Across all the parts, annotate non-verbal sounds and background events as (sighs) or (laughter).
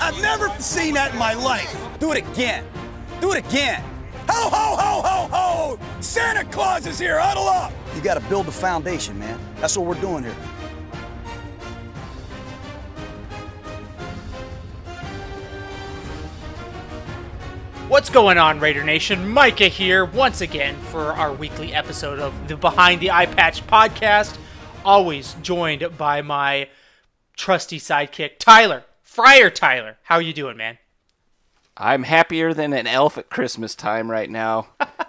I've never seen that in my life. Do it again. Do it again. Ho, ho, ho, ho, ho! Santa Claus is here. Huddle up. You got to build the foundation, man. That's what we're doing here. What's going on, Raider Nation? Micah here once again for our weekly episode of the Behind the Eye Patch podcast. Always joined by my trusty sidekick, Tyler. Friar Tyler. How you doing, man? I'm happier than an elf at Christmas time right now.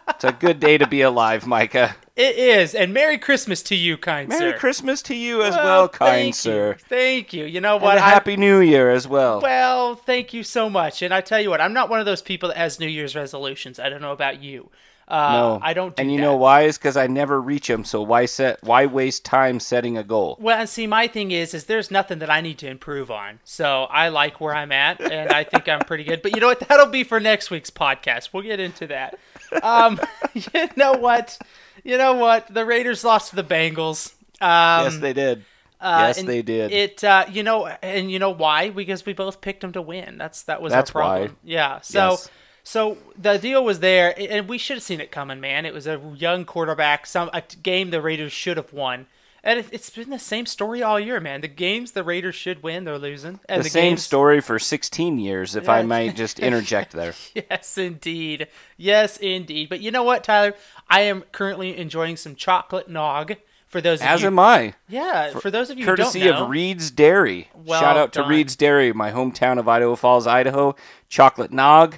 it's a good day to be alive, Micah. It is, and Merry Christmas to you, kind Merry sir. Merry Christmas to you as well, kind thank sir. You. Thank you. You know what? a I- happy New Year as well. Well, thank you so much. And I tell you what, I'm not one of those people that has New Year's resolutions. I don't know about you. Uh, no, I don't. Do and you that. know why? Is because I never reach them. So why set? Why waste time setting a goal? Well, and see, my thing is, is there's nothing that I need to improve on. So I like where I'm at, and I think I'm pretty good. But you know what? That'll be for next week's podcast. We'll get into that. Um, (laughs) you know what? You know what? The Raiders lost to the Bengals. Um, yes, they did. uh, yes, they did. It, uh, you know, and you know why? Because we both picked them to win. That's that was That's our problem. why. Yeah. So, Yes. So the deal was there, and we should have seen it coming, man. It was a young quarterback, some a game the Raiders should have won, and it, it's been the same story all year, man. The games the Raiders should win, they're losing, and the, the, same games, story for 16 years, if I might just interject there. (laughs) Yes, indeed. Yes, indeed. But you know what, Tyler? I am currently enjoying some chocolate nog. For those of As you, am I. yeah. For those of you Courtesy who don't know, of Reed's Dairy. Well Shout out to. Reed's Dairy, my hometown of Idaho Falls, Idaho. Chocolate nog.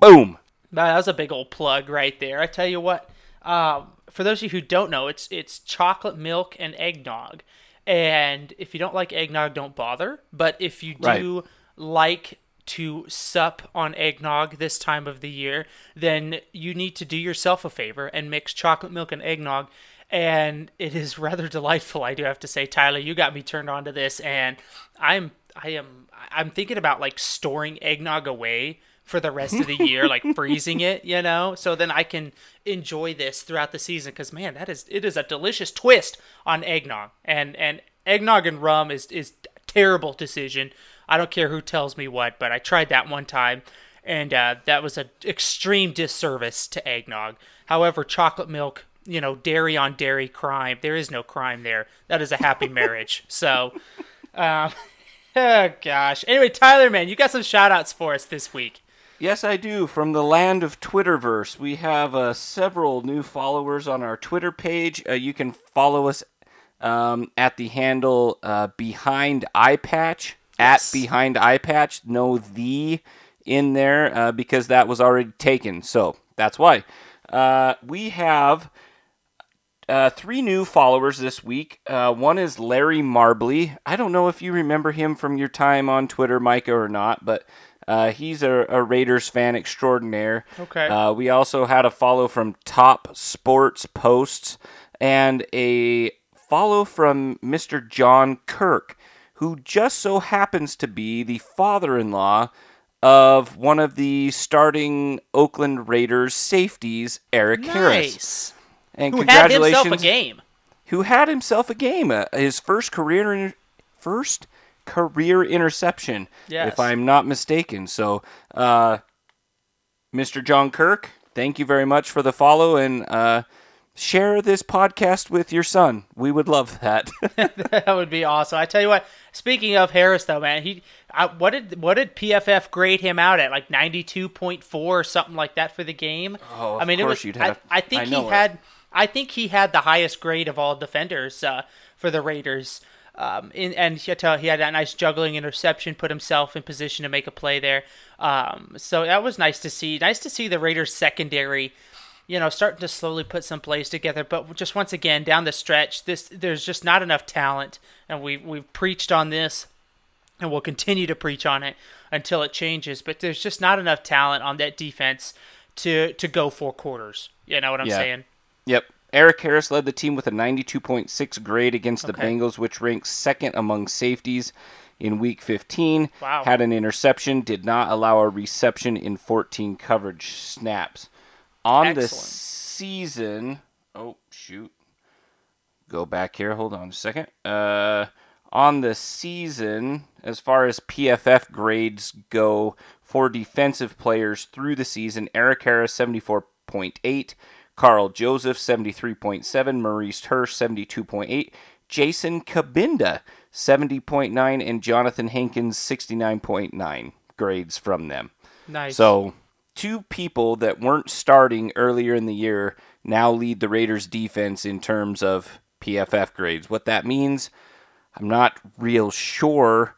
Boom. That was a big old plug right there. I tell you what, um, for those of you who don't know, it's it's chocolate milk and eggnog. And if you don't like eggnog, don't bother. But if you do like to sup on eggnog this time of the year, then you need to do yourself a favor and mix chocolate milk and eggnog. And it is (laughs) rather delightful, I do have to say, Tyler. You got me turned on to this, and I'm I am I'm thinking about like storing eggnog away for the rest of the year, like (laughs) freezing it, you know, so then I can enjoy this throughout the season. Because man, that is it is a delicious twist on eggnog, and and eggnog and rum is is terrible decision. I don't care who tells me what, but I tried that one time, and uh, that was an extreme disservice to eggnog. However, chocolate milk, you know, dairy on dairy crime. There is no crime there. That is a happy (laughs) marriage. So. Um, (laughs) oh gosh. Anyway, Tyler, man, you got some shout outs for us this week. Yes, I do. From the land of Twitterverse, we have uh, several new followers on our Twitter page. Uh, you can follow us um, at the handle uh, Behind Eye Patch Yes. at Behind Eye Patch. No the in there uh, because that was already taken. So that's why. Uh, we have uh, three new followers this week. Uh, one is Larry Marbley. I don't know if you remember him from your time on Twitter, Micah, or not, but uh, he's a, a Raiders fan extraordinaire. Okay. Uh, we also had a follow from Top Sports Posts and a follow from Mr. John Kirk, who just so happens to be the father in law of one of the starting Oakland Raiders safeties, Erik Harris. Nice. And Who had himself a game. who had himself a game, uh, his first career inter- first career interception, Yes. if I'm not mistaken. So, uh, Mr. John Kirk, thank you very much for the follow and uh, share this podcast with your son. We would love that. (laughs) (laughs) that would be awesome. I tell you what. Speaking of Harris, though, man, he uh, what did what did PFF grade him out at? Like ninety two point four or something like that for the game. Oh, of I mean, it course was. you'd I, I think I he it. had. I think he had the highest grade of all defenders uh, for the Raiders. Um, in, and he had, he had that nice juggling interception, put himself in position to make a play there. Um, so that was nice to see. Nice to see the Raiders secondary you know, starting to slowly put some plays together. But just once again, down the stretch, this there's just not enough talent, and we we've preached on this and we'll continue to preach on it until it changes. But there's just not enough talent on that defense to to go four quarters. You know what I'm Yeah. saying? Yep. Erik Harris led the team with a 92.6 grade against the Okay. Bengals, which ranks second among safeties in Week 15. Wow. Had an interception, did not allow a reception in 14 coverage snaps. On the season, oh shoot, go back here. Hold on a second. Uh, on the season, as far as PFF grades go for defensive players through the season, Erik Harris 74.8, Karl Joseph 73.7, Maurice Hurst 72.8, Jason Cabinda 70.9, and Jonathan Hankins 69.9 grades from them. Nice. So, two people that weren't starting earlier in the year now lead the Raiders defense in terms of PFF grades. What that means, I'm not real sure,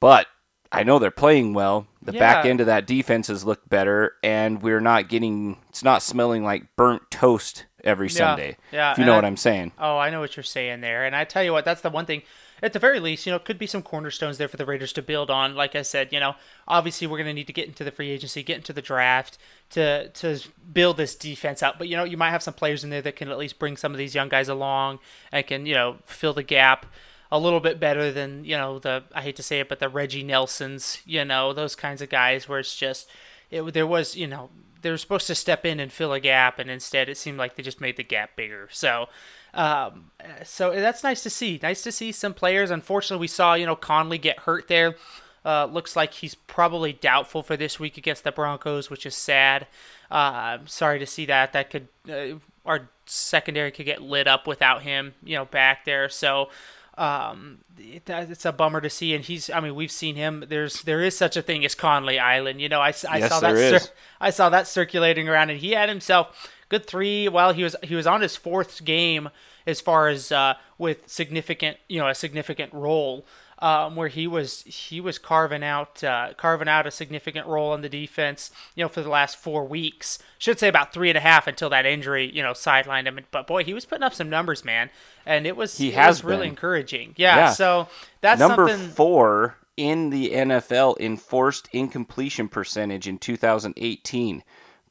but I know they're playing well. The back end of that defense has looked better, and we're not getting, it's not smelling like burnt toast every Sunday. yeah, If you and know I- what I'm saying. Oh, I know what you're saying there. And I tell you what, that's the one thing. At the very least, you know, it could be some cornerstones there for the Raiders to build on. Like I said, you know, obviously we're going to need to get into the free agency, get into the draft to to build this defense out. But you know, you might have some players in there that can at least bring some of these young guys along and can you know fill the gap a little bit better than you know the I hate to say it, but the Reggie Nelsons, you know, those kinds of guys where it's just it there was you know they were supposed to step in and fill a gap, and instead it seemed like they just made the gap bigger. So, um, so that's nice to see. Nice to see some players. Unfortunately, we saw you know Conley get hurt there. Uh, looks like he's probably doubtful for this week against the Broncos, which is sad. Uh, sorry to see that. That could uh, our secondary could get lit up without him, you know, back there. So um, it, it's a bummer to see. And he's, I mean, we've seen him. There's there is such a thing as Conley Island. You know, I Yes, saw that. is. (laughs) I saw that circulating around, and he had himself good three. Well, he was he was on his fourth game as far as uh, with significant, you know, a significant role. Um, where he was he was carving out uh, carving out a significant role in the defense, you know, for the last four weeks. Should say about three and a half until that injury, you know, sidelined him. But boy, he was putting up some numbers, man, and it was He it has was really encouraging. Yeah, Yeah. so that's Number something. four in the NFL in forced incompletion percentage in 2018.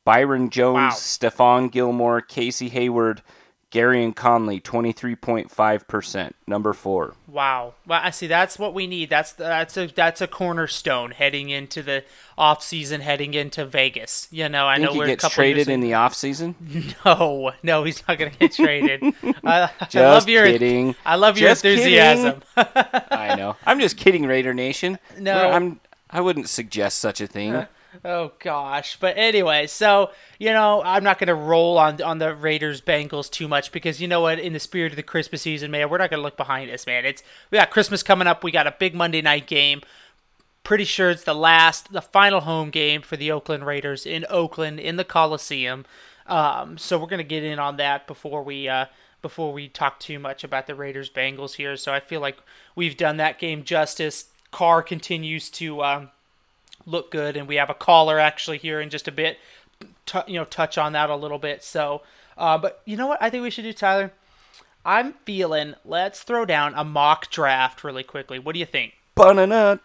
Byron Jones, Wow. Stephon Gilmore, Casey Hayward, Gareon Conley, 23.5%. Number four. Wow. Well, I see. That's what we need. That's that's a that's a cornerstone heading into the off season, heading into Vegas. You know, I Think know he we're gets a couple traded years in the offseason? (laughs) No, no, he's not going to get traded. (laughs) I, I love your kidding. I love your Just enthusiasm. (laughs) I know. I'm just kidding, Raider Nation. No. I'm. I wouldn't suggest such a thing. Uh, Oh gosh, but anyway, so you know I'm not going to roll on on the Raiders Bengals too much because you know what? In the spirit of the Christmas season, man, we're not going to look behind us, man. It's we got Christmas coming up. We got a big Monday night game. Pretty sure it's the last, the final home game for the Oakland Raiders in Oakland in the Coliseum. Um, so we're going to get in on that before we uh, before we talk too much about the Raiders Bengals here. So I feel like we've done that game justice. Carr continues to. Um, look good, and we have a caller actually here in just a bit. T- you know, touch on that a little bit. So, uh, but you know what? I think we should do, Tyler. I'm feeling. Let's throw down a mock draft really quickly. What do you think? Ba-na-na.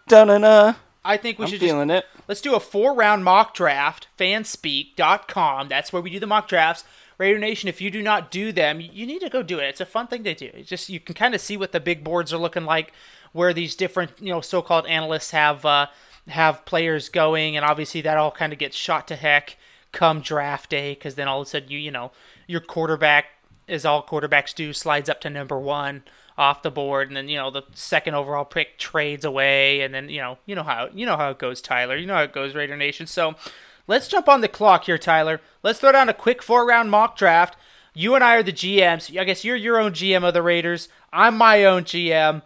I think we I'm should just feeling it. Let's do a four round mock draft, fanspeak.com. That's where we do the mock drafts. Raider Nation, if you do not do them, you need to go do it. It's a fun thing to do. It's just you can kind of see what the big boards are looking like, where these different, you know, so-called analysts have uh, have players going, and obviously that all kind of gets shot to heck come draft day, because then all of a sudden you, you know, your quarterback, as all quarterbacks do, slides up to number one off the board, and then you know the second overall pick trades away, and then you know you know how you know how it goes, Tyler. You know how it goes, Raider Nation. So let's jump on the clock here, Tyler. Let's throw down a quick four round mock draft. You and I are the GMs. I guess you're your own GM of the Raiders. I'm my own GM,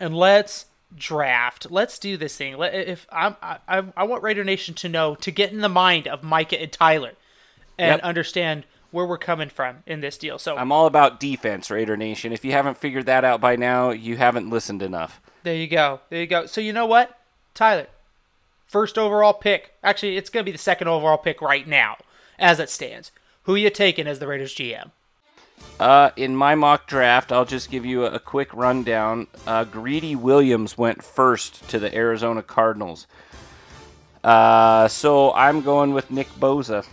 and let's draft. Let's do this thing. Let, if I'm, I, I, want Raider Nation to know to get in the mind of Micah and Tyler, and Yep. understand where we're coming from in this deal. So I'm all about defense, Raider Nation. If you haven't figured that out by now, you haven't listened enough. There you go. There you go. So you know what, Tyler? First overall pick. Actually, it's going to be the second overall pick right now, as it stands. Who you taking as the Raiders GM? Uh, in my mock draft, I'll just give you a, a quick rundown. Uh, Greedy Williams went first to the Arizona Cardinals. Uh, so I'm going with Nick Bosa.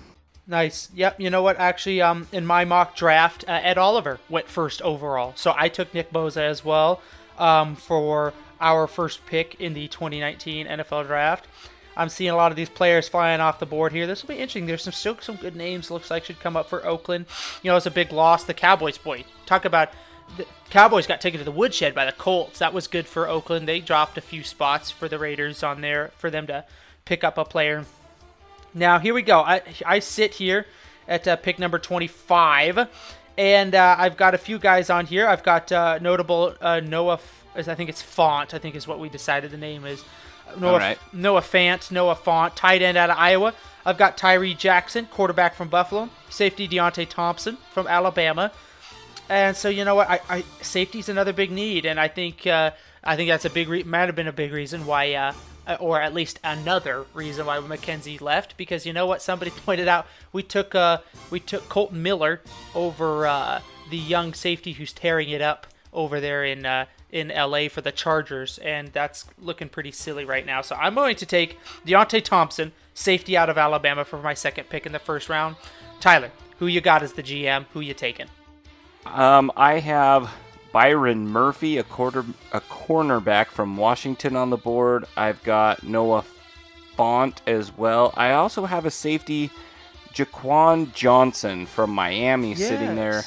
Nice. Yep. You know what? Actually, um, in my mock draft, uh, Ed Oliver went first overall. So I took Nick Bosa as well um, for our first pick in the 2019 NFL Draft. I'm seeing a lot of these players flying off the board here. This will be interesting. There's some still some good names. Looks like should come up for Oakland. You know, it's a big loss. The Cowboys, boy, talk about the Cowboys got taken to the woodshed by the Colts. That was good for Oakland. They dropped a few spots for the Raiders on there for them to pick up a player. Now here we go. I I sit here at uh, pick number 25, and uh, I've got a few guys on here. I've got uh, notable uh, Noah. I think it's Font. I think is what we decided the name is. Noah, right. Noah Fant, Noah Font, tight end out of Iowa. I've got Tyree Jackson, quarterback from Buffalo. Safety Deionte Thompson from Alabama. And so you know what, I, I safety's another big need, and I think uh, I think that's a big re- might have been a big reason why uh, or at least another reason why McKenzie left because you know what somebody (laughs) pointed out we took uh we took Kolton Miller over uh, the young safety who's tearing it up over there in uh, in LA for the Chargers and that's looking pretty silly right now so I'm going to take Deionte Thompson safety out of Alabama for my second pick in the first round Tyler who you got as the GM who you taking um, I have Byron Murphy, a quarter a cornerback from Washington on the board. I've got Noah Font as well. I also have a safety, Jaquan Johnson from Miami, yes. sitting there.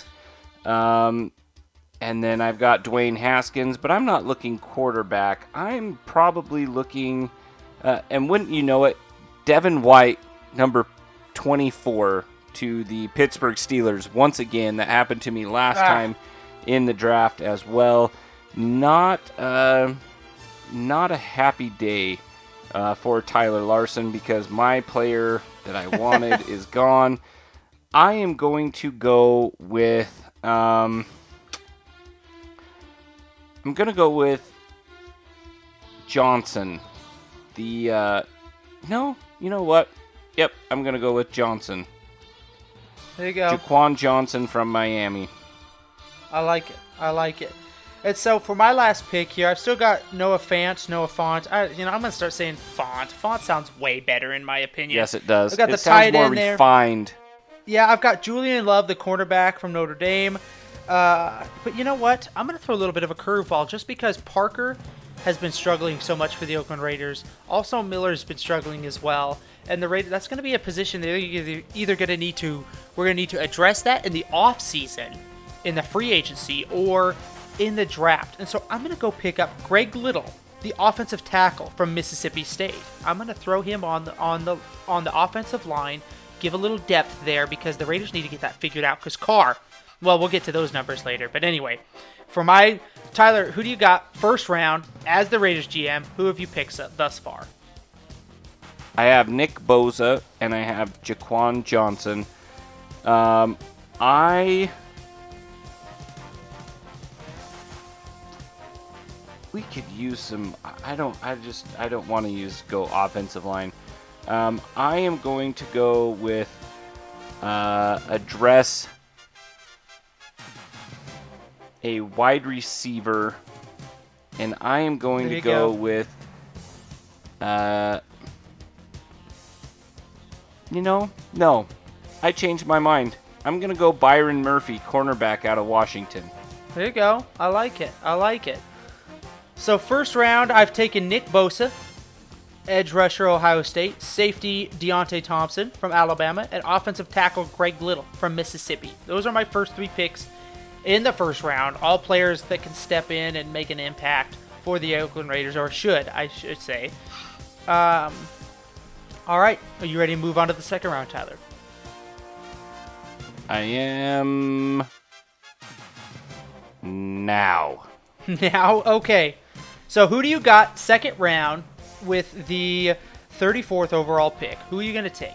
Um, and then I've got Dwayne Haskins, but I'm not looking quarterback. I'm probably looking, uh, and wouldn't you know it, Devin White, number 24 to the Pittsburgh Steelers once again. That happened to me last ah. time in the draft as well. Not uh, not a happy day uh, for Tyler Larson because my player that I wanted (laughs) is gone. I am going to go with. Um, I'm gonna go with Johnson. The uh, no, you know what? Yep, I'm gonna go with Johnson. There you go. Jaquan Johnson from Miami. I like it. I like it. And so for my last pick here, I've still got Noah Fant, Noah Font. I, you know, I'm gonna start saying Font. Font sounds way better in my opinion. Yes, it does. I've got it the tight end there. refined. Yeah, I've got Julian Love, the cornerback from Notre Dame. Uh, but you know what? I'm gonna throw a little bit of a curveball just because Parker has been struggling so much for the Oakland Raiders. Also, Miller's been struggling as well. And the Raiders, that's going to be a position they're either, either going to need to, we're going to need to address that in the off season in the free agency or in the draft. And so I'm going to go pick up Greg Little, the offensive tackle from Mississippi State. I'm going to throw him on the on the on the offensive line, give a little depth there because the Raiders need to get that figured out cuz Carr, well, we'll get to those numbers later. But anyway, for my Tyler, who do you got first round as the Raiders GM? Who have you picked thus far? I have Nick Bosa and I have Jaquan Johnson. Um, I we could use some. I don't. I just. I don't want to use go offensive line. Um, I am going to go with uh, address a wide receiver, and I am going to go, go, with. Uh, you know, no, I changed my mind. I'm gonna go Byron Murphy, cornerback out of Washington. There you go. I like it. I like it. So first round, I've taken Nick Bosa, edge rusher Ohio State, safety Deionte Thompson from Alabama, and offensive tackle Greg Little from Mississippi. Those are my first three picks in the first round. All players that can step in and make an impact for the Oakland Raiders, or should I should say. Um, all right, are you ready to move on to the second round, Tyler? I am now. (laughs) Now, okay. So who do you got second round with the 34th overall pick? Who are you going to take?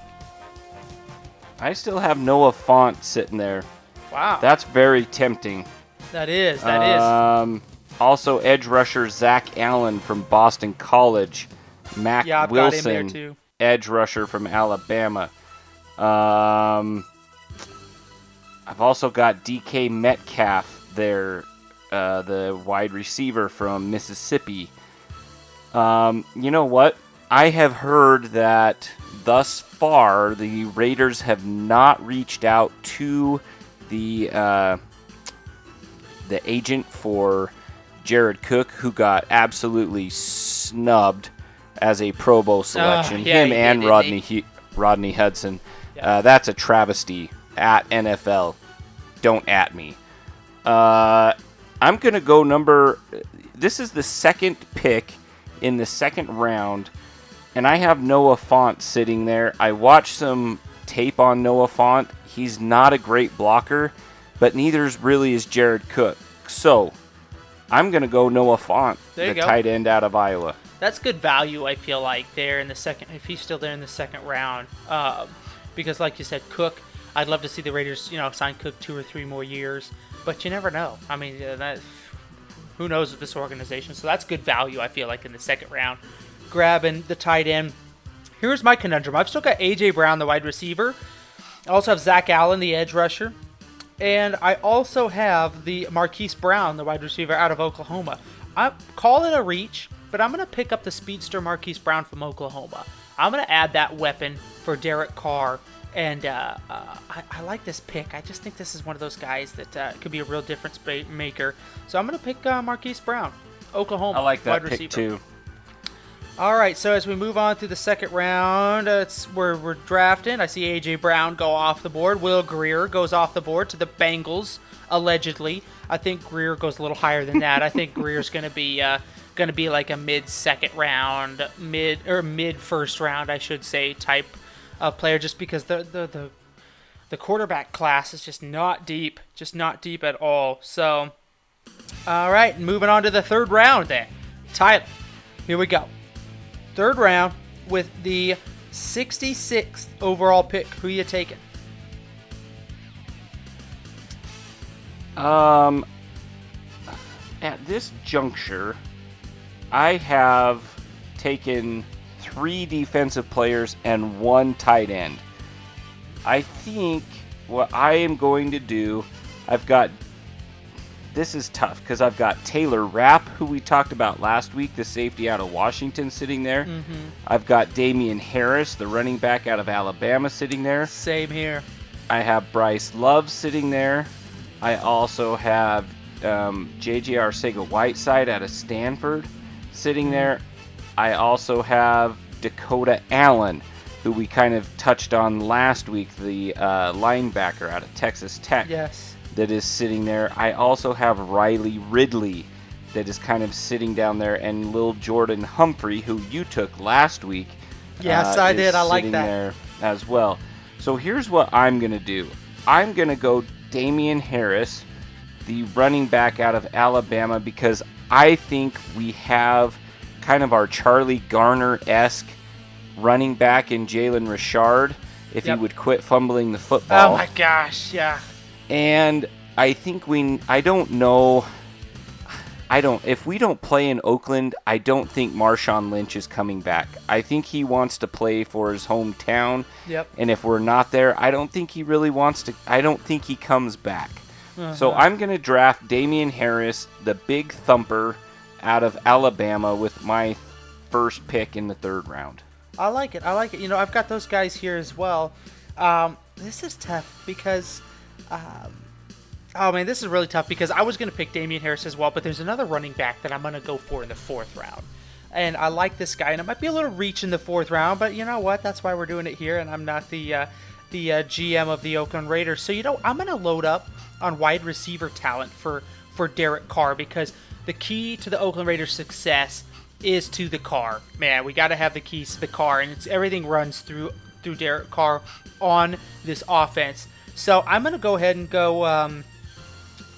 I still have Noah Font sitting there. Wow. That's very tempting. That is. That um, is. Also, edge rusher Zach Allen from Boston College. Mack yeah, Wilson, edge rusher from Alabama. Um, I've also got DK Metcalf there, uh, the wide receiver from Mississippi. Um, you know what? I have heard that thus far the Raiders have not reached out to the uh, the agent for Jared Cook, who got absolutely snubbed as a Pro Bowl selection. Oh, yeah, Him and did, Rodney Hu- Rodney Hudson. Yeah. Uh, that's a travesty. At NFL, don't at me. Uh, I'm gonna go number. This is the second pick in the second round, and I have Noah Font sitting there. I watched some tape on Noah Font. He's not a great blocker, but neither really is Jared Cook. So I'm gonna go Noah Font, the go. tight end out of Iowa. That's good value, I feel like, there in the second, if he's still there in the second round. Um, because, like you said, Cook, I'd love to see the Raiders, you know, sign Cook two or three more years. But you never know. I mean, uh, that, who knows with this organization? So that's good value, I feel like, in the second round. Grabbing the tight end. Here's my conundrum I've still got A.J. Brown, the wide receiver. I also have Zach Allen, the edge rusher. And I also have the Marquise Brown, the wide receiver out of Oklahoma. I call it a reach, but I'm going to pick up the speedster Marquise Brown from Oklahoma. I'm going to add that weapon for Derek Carr. And uh, uh, I, I like this pick. I just think this is one of those guys that uh, could be a real difference maker. So I'm going to pick uh, Marquise Brown, Oklahoma. I like that wide pick receiver. too. All right, so as we move on to the second round, uh, it's where we're drafting. I see AJ Brown go off the board. Will Grier goes off the board to the Bengals, allegedly. I think Grier goes a little higher than that. I think Grier's going to be uh, going to be like a mid second round, mid or mid first round, I should say, type of player, just because the the the the quarterback class is just not deep, just not deep at all. So, all right, moving on to the third round then. Tyler, here we go. Third round with the 66th overall pick. Who you taking? Um, at this juncture, I have taken three defensive players and one tight end. I think what I am going to do, I've got. This is tough because I've got Taylor Rapp, who we talked about last week, the safety out of Washington, sitting there. I've got Damien Harris, the running back out of Alabama, sitting there. Same here. I have Bryce Love sitting there. I also have um, J.J. Arcega Whiteside out of Stanford sitting there. I also have Dakota Allen, who we kind of touched on last week, the uh, linebacker out of Texas Tech Yes. That is sitting there. I also have Riley Ridley that is kind of sitting down there, and Lil Jordan Humphrey, who you took last week. Yes, uh, I did. I like that. there as well. So here's what I'm gonna do. I'm gonna go Damien Harris, the running back out of Alabama, because I think we have kind of our Charlie Garner esque running back in Jalen Richard. If Yep. he would quit fumbling the football. Oh my gosh, yeah. And I think we I don't know I don't if we don't play in Oakland, I don't think Marshawn Lynch is coming back. I think he wants to play for his hometown. Yep. And if we're not there, I don't think he really wants to I don't think he comes back. So Uh-huh. I'm going to draft Damien Harris, the big thumper out of Alabama with my first pick in the third round. I like it. I like it. You know, I've got those guys here as well. Um, this is tough because, um, oh man, this is really tough because I was going to pick Damien Harris as well, but there's another running back that I'm going to go for in the fourth round. And I like this guy, and it might be a little reach in the fourth round, but you know what? That's why we're doing it here, and I'm not the uh, the uh, GM of the Oakland Raiders. So you know, I'm going to load up on wide receiver talent for for Derek Carr because the key to the Oakland Raiders' success is to the car. Man, we got to have the keys to the car, and it's everything runs through through Derek Carr on this offense. So I'm gonna go ahead and go. Um,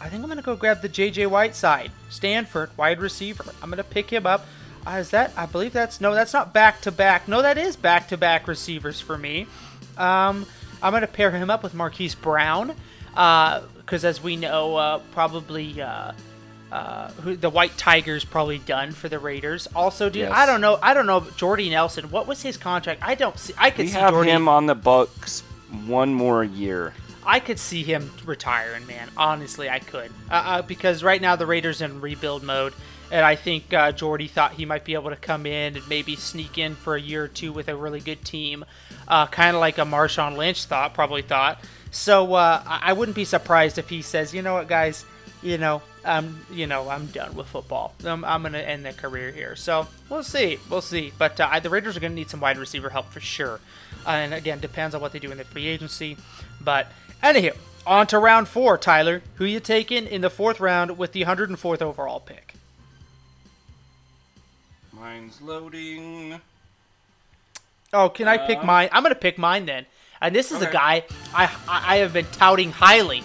I think I'm gonna go grab the J.J. Whiteside, Stanford wide receiver. I'm gonna pick him up. Uh, is that? I believe that's no. That's not back to back. No, that is back to back receivers for me. Um, I'm gonna pair him up with Marquise Brown, because as we know, uh, probably. Uh, uh, who the White Tiger's probably done for the Raiders. Also, dude, Yes. I don't know. I don't know. Jordy Nelson. What was his contract? I don't see. I could We see have Jordy. him on the books one more year. I could see him retiring, man. Honestly, I could. Uh, uh, because right now the Raiders in rebuild mode, and I think uh, Jordy thought he might be able to come in and maybe sneak in for a year or two with a really good team, uh, kind of like a Marshawn Lynch thought, probably thought. So uh, I wouldn't be surprised if he says, you know what, guys, you know, I'm, you know, I'm done with football. I'm, I'm going to end the career here. So we'll see, we'll see. But uh, the Raiders are going to need some wide receiver help for sure. and again, depends on what they do in the free agency. But anywho, on to round four, Tyler. Who you taking in the fourth round with the 104th overall pick? Mine's loading. Oh, can I pick mine? I'm going to pick mine then. And this is okay. a guy I, I have been touting highly.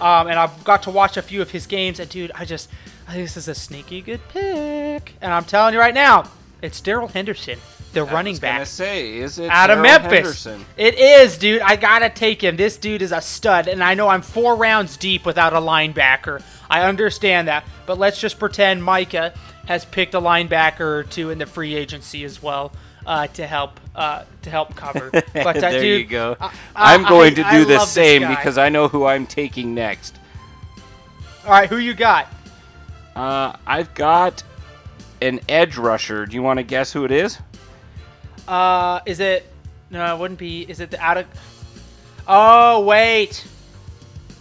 Um, and I've got to watch a few of his games. And, dude, I just, this is a sneaky good pick. And I'm telling you right now, it's Darrell Henderson, the I running back. say, is it out of Memphis? Henderson? It is, dude. I gotta take him. This dude is a stud, and I know I'm four rounds deep without a linebacker. I understand that, but let's just pretend Micah has picked a linebacker or two in the free agency as well uh, to help uh, to help cover. (laughs) But uh, there dude, you go. I, am going to do I the same because I know who I'm taking next. All right, who you got? Uh, I've got an edge rusher. Do you want to guess who it is? Uh, is it? No, it wouldn't be. Is it the out of? Oh wait,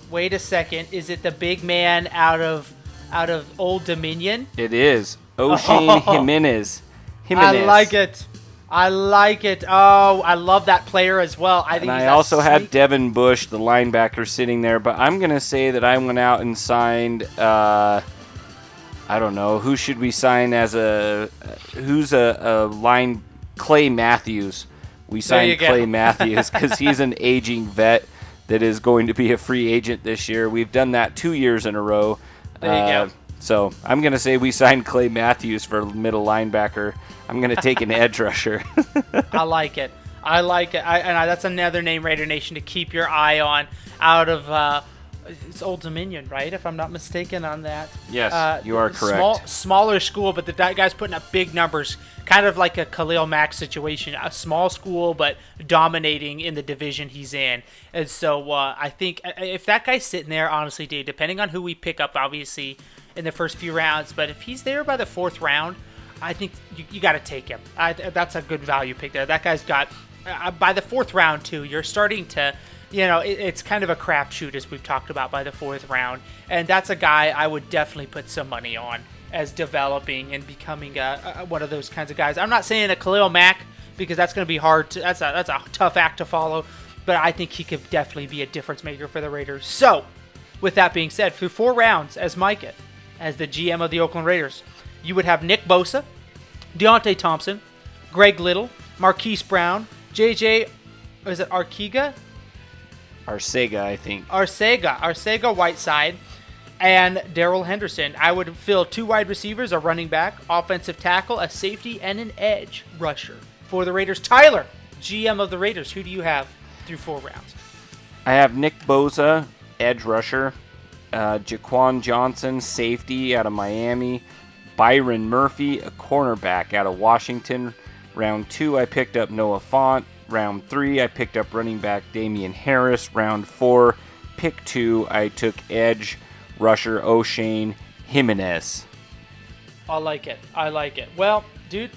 wait a second. Is it the big man out of out of Old Dominion? It is O'Shane (laughs) oh. Jimenez. Jimenez. I like it. I like it. Oh, I love that player as well. I think. And I also had Devin Bush, the linebacker, sitting there. But I'm gonna say that I went out and signed. Uh, I don't know who should we sign as a who's a, a line Clay Matthews. We signed Clay (laughs) Matthews because he's an aging vet that is going to be a free agent this year. We've done that two years in a row. There you uh, go. So I'm going to say we signed Clay Matthews for middle linebacker. I'm going to take an edge rusher. (laughs) I like it. I like it. I, and I, that's another name, Raider Nation, to keep your eye on out of. Uh, it's Old Dominion, right? If I'm not mistaken on that. Yes, uh, you are correct. Small, smaller school, but the guy's putting up big numbers, kind of like a Khalil Mack situation. A small school, but dominating in the division he's in. And so uh, I think if that guy's sitting there, honestly, dude, depending on who we pick up, obviously in the first few rounds, but if he's there by the fourth round, I think you, you got to take him. I, that's a good value pick there. That guy's got uh, by the fourth round too. You're starting to you know, it, it's kind of a crapshoot as we've talked about by the fourth round, and that's a guy I would definitely put some money on as developing and becoming a, a, one of those kinds of guys. I'm not saying a Khalil Mack because that's going to be hard. To, that's a that's a tough act to follow, but I think he could definitely be a difference maker for the Raiders. So, with that being said, through four rounds as Micah, as the GM of the Oakland Raiders, you would have Nick Bosa, Deionte Thompson, Greg Little, Marquise Brown, JJ, is it Arkiga? Arcega, I think. Arcega, Arcega Whiteside, and Darrell Henderson. I would fill two wide receivers, a running back, offensive tackle, a safety, and an edge rusher for the Raiders. Tyler, GM of the Raiders, who do you have through four rounds? I have Nick Bosa, edge rusher, uh, Jaquan Johnson, safety out of Miami, Byron Murphy, a cornerback out of Washington. Round two, I picked up Noah Fant. Round three, I picked up running back Damien Harris. Round four, pick two, I took edge rusher O'Shane Jimenez. I like it. I like it. Well, dude,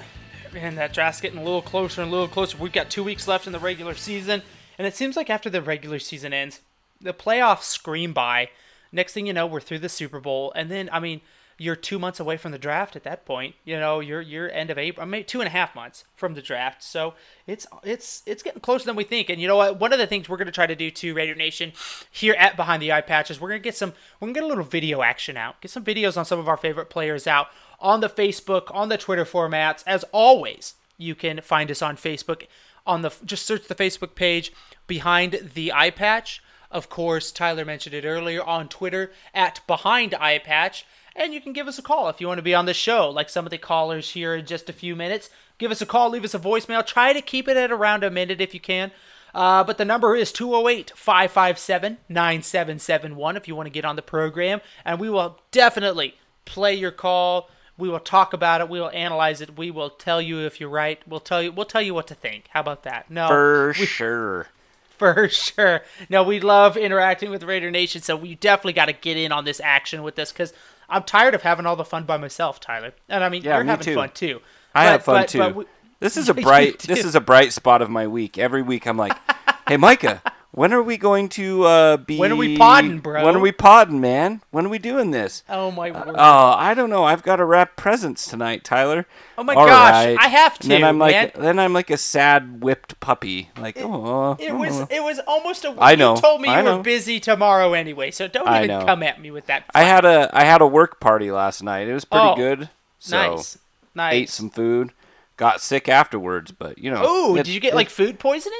man, that draft's getting a little closer and a little closer. We've got two weeks left in the regular season, and it seems like after the regular season ends, the playoffs scream by. Next thing you know, we're through the Super Bowl, and then I mean, you're two months away from the draft at that point. You know, you're you're end of April, I two and a half months from the draft. So it's it's it's getting closer than we think. And you know what? One of the things we're gonna try to do to Raider Nation here at Behind the Eye Patch is we're gonna get some we're gonna get a little video action out, get some videos on some of our favorite players out on the Facebook, on the Twitter formats. As always, you can find us on Facebook. On the just search the Facebook page behind the eye patch. Of course, Tyler mentioned it earlier on Twitter at Behind Eye Patch and you can give us a call if you want to be on the show, like some of the callers here in just a few minutes. Give us a call, leave us a voicemail. Try to keep it at around a minute if you can. Uh, but the number is 208 557 9771 if you want to get on the program. And we will definitely play your call. We will talk about it. We will analyze it. We will tell you if you're right. We'll tell you. We'll tell you what to think. How about that? No, for we, sure. (laughs) For sure. No, we love interacting with Raider Nation, so we definitely got to get in on this action with this because I'm tired of having all the fun by myself, Tyler. And I mean, Yeah, you're me having too. fun too. I But- have fun but- too. but we- this is (laughs) a bright. This is a bright spot of my week. Every week I'm like, (laughs) "Hey, Micah, when are we going to uh, be? When are we podding, bro? When are we podding, man? When are we doing this?" oh my word. Oh, I don't know. I've got to wrap presents tonight, Tyler. Oh my All gosh, right. I have And then to, I'm like, man. then I'm like a sad whipped puppy. Like, oh, It was it was almost a. I know, You told me you I were busy tomorrow anyway, so don't I even know. come at me with that. I had a I had a work party last night. It was pretty Oh, good. So nice, nice. ate some food. Got sick afterwards, but you know. Oh, did you get it- like food poisoning?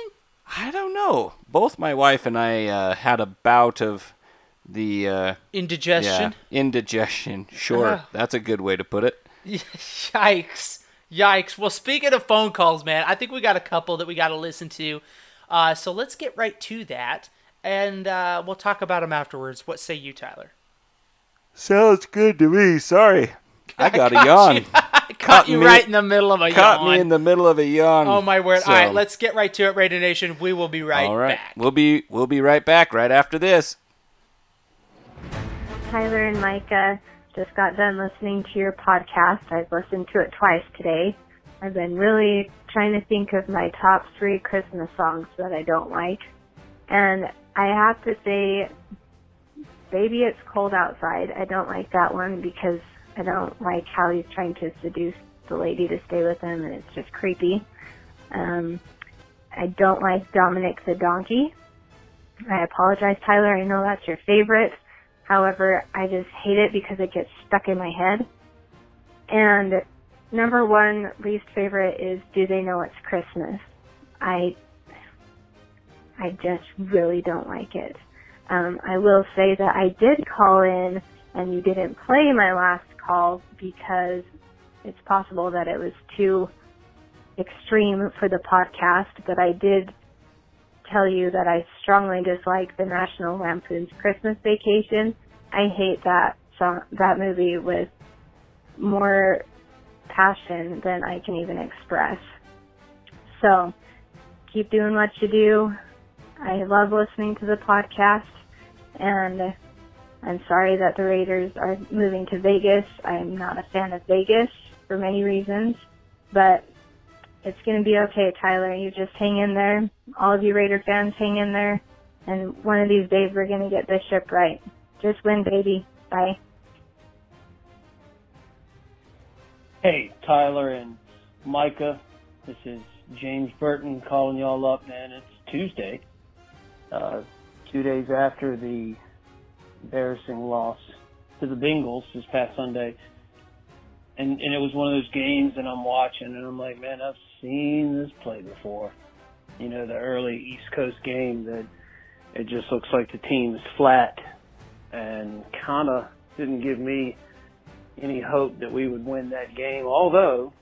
I don't know. Both my wife and I uh, had a bout of the uh, yeah Indigestion. indigestion. Sure, Ugh. that's a good way to put it. (laughs) Yikes. Yikes. Well, speaking of phone calls, man, I think we got a couple that we got to listen to. Uh, so let's get right to that, and uh, we'll talk about them afterwards. What say you, Tyler? Sounds good to me. Sorry, (laughs) I got a Caught yawn. (laughs) You, caught you me- right in the middle of a Caught yawn. me in the middle of a yawn. oh my word! So- All right, let's get right to it, Raider Nation. We will be right, All right, back. we'll be we'll be right back right after this. Tyler and Micah just got done listening to your podcast. I've listened to it twice today. I've been really trying to think of my top three Christmas songs that I don't like. And I have to say, Baby It's Cold Outside, I don't like that one because I don't like how he's trying to seduce the lady to stay with him and it's just creepy. Um, I don't like Dominic the Donkey. I apologize, Tyler. I know that's your favorite. However, I just hate it because it gets stuck in my head. And number one least favorite is Do They Know It's Christmas? I I just really don't like it. Um, I will say that I did call in and you didn't play my last call because it's possible that it was too extreme for the podcast, but I did tell you that I strongly dislike the National Lampoon's Christmas Vacation. I hate that song, that movie with more passion than I can even express. So, keep doing what you do. I love listening to the podcast, and I'm sorry that the Raiders are moving to Vegas. I'm not a fan of Vegas for many reasons, but it's going to be okay, Tyler. You just hang in there. All of you Raider fans, hang in there. And one of these days, we're going to get this ship right. Just win, baby. Bye. Hey, Tyler and Micah. This is James Burton calling y'all up, man. It's Tuesday, uh, two days after the embarrassing loss to the Bengals this past Sunday. And, and it was one of those games that I'm watching, and I'm like, man, I've seen this play before. You know, the early East Coast game that it just looks like the team is flat and kind of didn't give me any hope that we would win that game. Although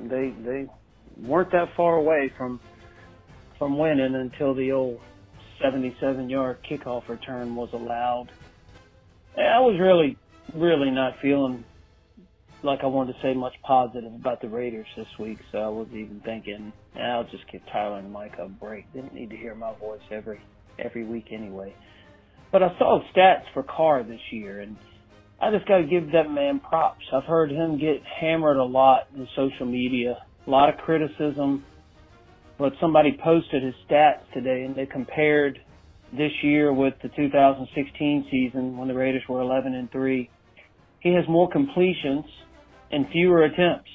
they they weren't that far away from from winning until the old 77 yard kickoff return was allowed. I was really really not feeling like I wanted to say much positive about the Raiders this week, so I was even thinking "Eh, I'll just give Tyler and Mike a break. Didn't need to hear my voice every every week anyway. But I saw stats for Carr this year, and I just got to give that man props. I've heard him get hammered a lot in social media, a lot of criticism. But somebody posted his stats today, and they compared this year with the 2016 season when the Raiders were 11 and three. He has more completions and fewer attempts.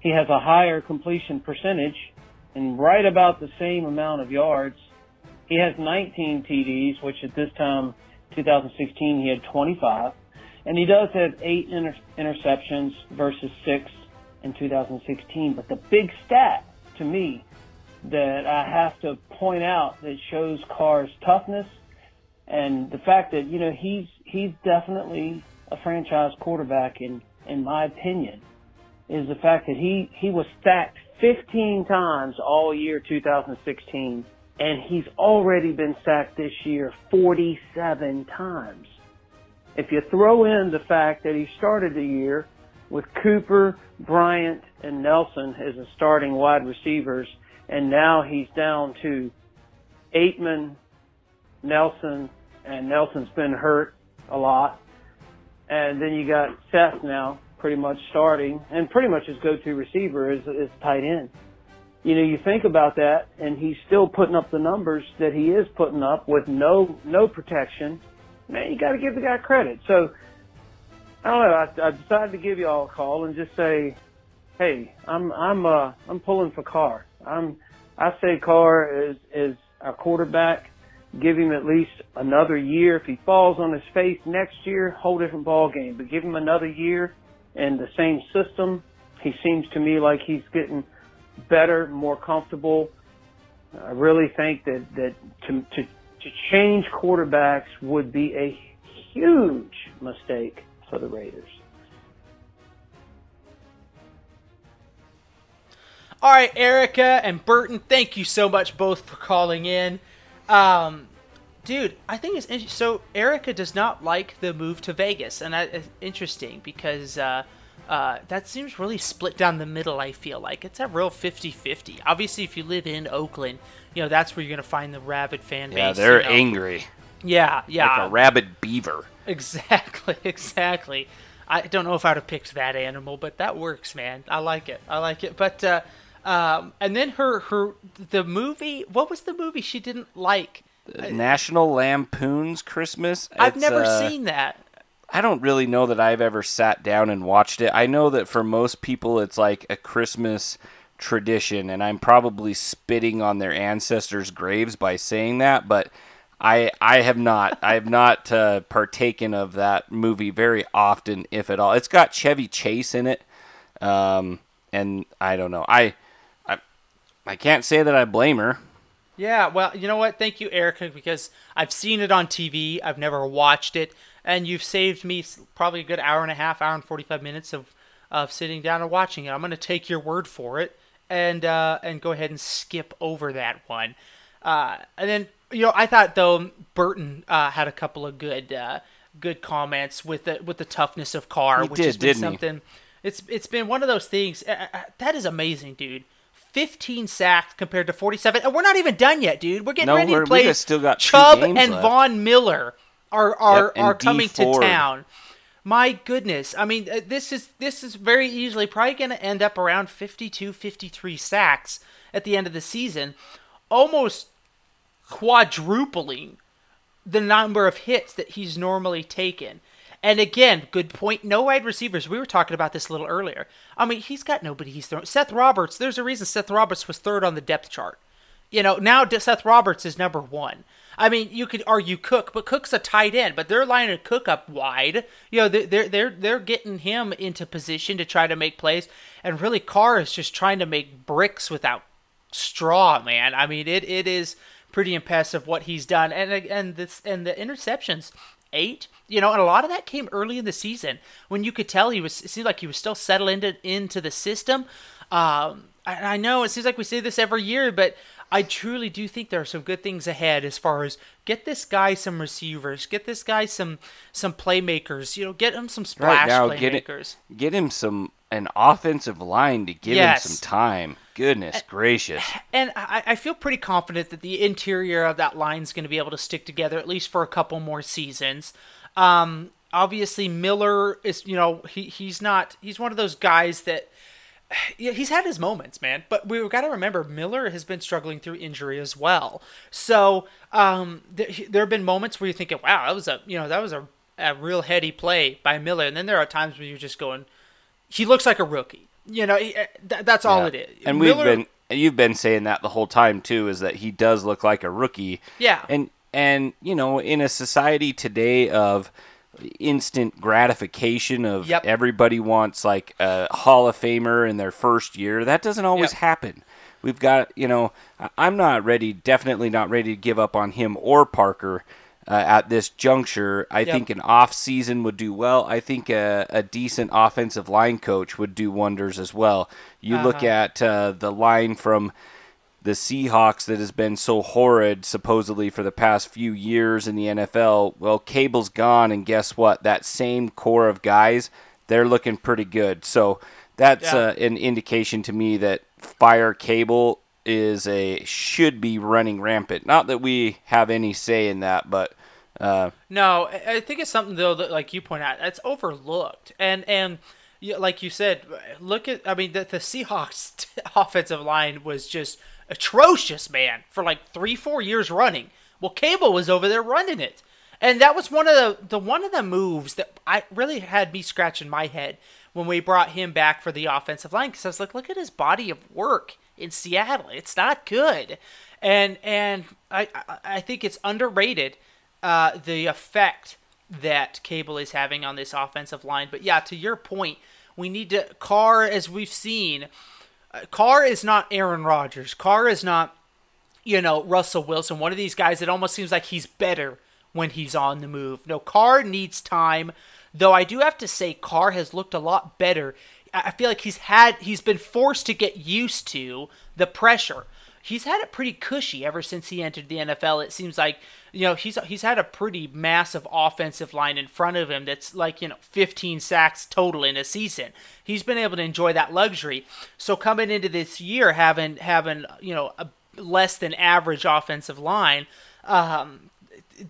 He has a higher completion percentage and right about the same amount of yards. He has 19 TDs, which at this time, 2016, he had 25. And he does have eight inter- interceptions versus six in 2016. But the big stat to me that I have to point out that shows Carr's toughness and the fact that, you know, he's, he's definitely a franchise quarterback in, in my opinion is the fact that he, he was stacked 15 times all year 2016 and he's already been sacked this year 47 times. If you throw in the fact that he started the year with Cooper, Bryant, and Nelson as the starting wide receivers, and now he's down to Ateman, Nelson, and Nelson's been hurt a lot. And then you got Seth now pretty much starting and pretty much his go-to receiver is, is tight end. You know, you think about that and he's still putting up the numbers that he is putting up with no, no protection. Man, you gotta give the guy credit. So, I don't know, I, I decided to give you all a call and just say, hey, I'm, I'm, uh, I'm pulling for Carr. I'm, I say Carr is, is our quarterback give him at least another year. If he falls on his face next year, whole different ball game. But give him another year in the same system. He seems to me like he's getting better, more comfortable. I really think that that to to to change quarterbacks would be a huge mistake for the Raiders. All right, Erica and Burton, thank you so much both for calling in. Um, dude, I think it's interesting. So Erica does not like the move to Vegas, and that is interesting because uh, uh, that seems really split down the middle. I feel like it's a real 50-50. Obviously, if you live in Oakland, you know that's where you're gonna find the rabid fan base. Yeah, they're you know. angry. Yeah, yeah, Like a rabid beaver. Exactly, (laughs) exactly. I don't know if I'd have picked that animal, but that works, man. I like it. I like it. But uh, um, and then her her the movie. What was the movie she didn't like? National Lampoon's Christmas. I've never uh, seen that. I don't really know that I've ever sat down and watched it. I know that for most people, it's like a Christmas tradition, and I'm probably spitting on their ancestors' graves by saying that, but I I have not I have not uh, partaken of that movie very often, if at all. It's got Chevy Chase in it, um, and I don't know. I I can't say that I blame her. Yeah, well, you know what? Thank you, Erica, because I've seen it on TV. I've never watched it, and you've saved me probably a good hour and a half, hour and forty-five minutes of of sitting down and watching it. I'm going to take your word for it, and uh, and go ahead and skip over that one. Uh, and then you know, I thought though Burton uh, had a couple of good uh, good comments with the with the toughness of Carr, He which did, has been didn't he? something. It's it's been one of those things. Uh, uh, that is amazing, dude. 15 sacks compared to 47, and we're not even done yet, dude. We're getting No, ready we're- to we play. got- still got Chubb and left. Von Miller are are Yep, are coming to town. My goodness. I mean, uh, this is this is very easily probably going to end up around 52 53 sacks at the end of the season, almost quadrupling the number of hits that he's normally taken. And again, good point. No wide receivers. We were talking about this a little earlier. I mean, he's got nobody he's throwing. Seth Roberts. There's a reason Seth Roberts was third on the depth chart. You know, now Seth Roberts is number one. I mean, you could argue Cook, but Cook's a tight end, but they're lining Cook up wide. You know, they're they're they're, getting him into position to try to make plays, and really Carr is just trying to make bricks without straw, man. I mean, it, it is pretty impressive what he's done, and and this and the interceptions, eight. You know, and a lot of that came early in the season when you could tell he was. It seemed like he was still settling into into the system. Um, I, I know it seems like we say this every year, but I truly do think there are some good things ahead as far as get this guy some receivers, get this guy some some playmakers. You know, get him some splash Right now, get it, get him some an offensive line to give Yes. him some time. Goodness gracious! (sighs) And I, I feel pretty confident that the interior of that line is going to be able to stick together at least for a couple more seasons. Um, obviously, Miller is, you know, he, he's not, he's one of those guys that, (sighs) yeah, he's had his moments, man. But we've got to remember, Miller has been struggling through injury as well. So um, th- there have been moments where you're thinking, wow, that was a, you know, that was a, a real heady play by Miller. And then there are times where you're just going, he looks like a rookie. You know, he, uh, th- that's all Yeah. it is. And Miller- we've been you've been saying that the whole time too is that he does look like a rookie. Yeah. And and you know, in a society today of instant gratification of Yep. everybody wants like a Hall of Famer in their first year, that doesn't always Yep. happen. We've got, you know, I'm not ready, definitely not ready to give up on him or Parker uh, at this juncture. I Yep. think an off season would do well. I think a, a decent offensive line coach would do wonders as well. You look Uh-huh. at uh, the line from the Seahawks that has been so horrid supposedly for the past few years in the NFL. Well, Cable's gone, and guess what? That same core of guys, they're looking pretty good. So that's Yeah. uh, an indication to me that fire Cable is a should be running rampant. Not that we have any say in that, but uh, no, I think it's something though that, like you point out, it's overlooked, and and like you said, look at I mean the, the Seahawks (laughs) offensive line was just atrocious, man, for like three four years running. Well, Cable was over there running it. And that was one of the, the one of the moves that I really had me scratching my head when we brought him back for the offensive line because I was like, look at his body of work in Seattle. It's not good, and and I I think it's underrated uh, the effect that Cable is having on this offensive line. But yeah, to your point, we need to Carr as we've seen. Uh, Carr is not Aaron Rodgers. Carr is not you know Russell Wilson. One of these guys that almost seems like he's better when he's on the move. No, Carr needs time. Though I do have to say, Carr has looked a lot better. I feel like he's had he's been forced to get used to the pressure. He's had it pretty cushy ever since he entered the NFL. It seems like you know he's he's had a pretty massive offensive line in front of him that's like you know 15 sacks total in a season. He's been able to enjoy that luxury. So coming into this year having having you know a less than average offensive line, um,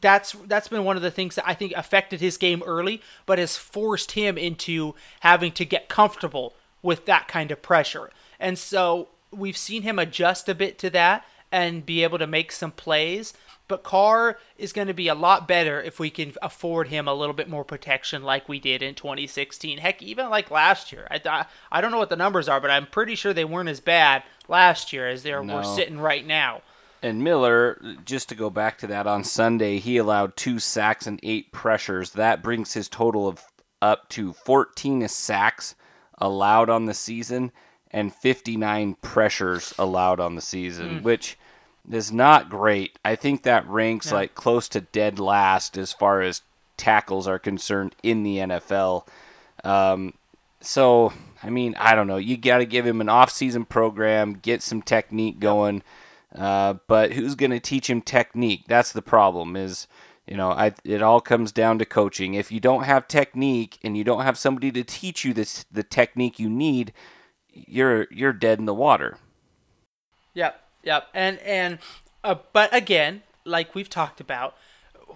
that's that's been one of the things that I think affected his game early, but has forced him into having to get comfortable with that kind of pressure. And so we've seen him adjust a bit to that and be able to make some plays. But Carr is going to be a lot better if we can afford him a little bit more protection like we did in 2016. Heck, even like last year. I, I don't know what the numbers are, but I'm pretty sure they weren't as bad last year as they're no. we're sitting right now. And Miller, just to go back to that, on Sunday he allowed two sacks and eight pressures. That brings his total of up to 14 sacks allowed on the season and 59 pressures allowed on the season, mm. which is not great. I think that ranks yeah. like close to dead last as far as tackles are concerned in the NFL. Um, so, I mean, I don't know. You got to give him an off-season program, get some technique going. Uh, but who's going to teach him technique? That's the problem. Is you know, I, it all comes down to coaching. If you don't have technique and you don't have somebody to teach you this the technique you need, you're you're dead in the water. Yep, yep. And and uh, but again, like we've talked about,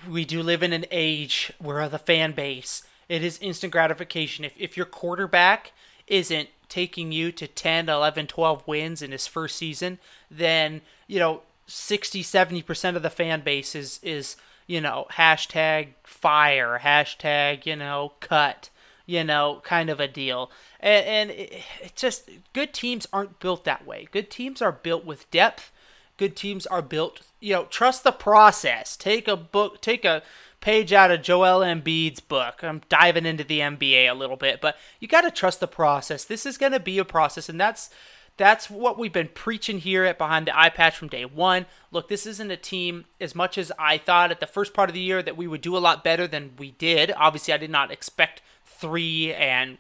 we do live in an age where the fan base it is instant gratification. If if your quarterback isn't taking you to 10, 11, 12 wins in his first season, then, you know, 60, 70% of the fan base is, is you know, hashtag fire, hashtag, you know, cut, you know, kind of a deal. And, and it, just, good teams aren't built that way. Good teams are built with depth. Good teams are built, you know, trust the process. Take a book, take a, page out of Joel Embiid's book. I'm diving into the NBA a little bit, but you got to trust the process. This is going to be a process, and that's that's what we've been preaching here at Behind the Eyepatch from day one. Look, this isn't a team as much as I thought at the first part of the year that we would do a lot better than we did. Obviously, I did not expect three and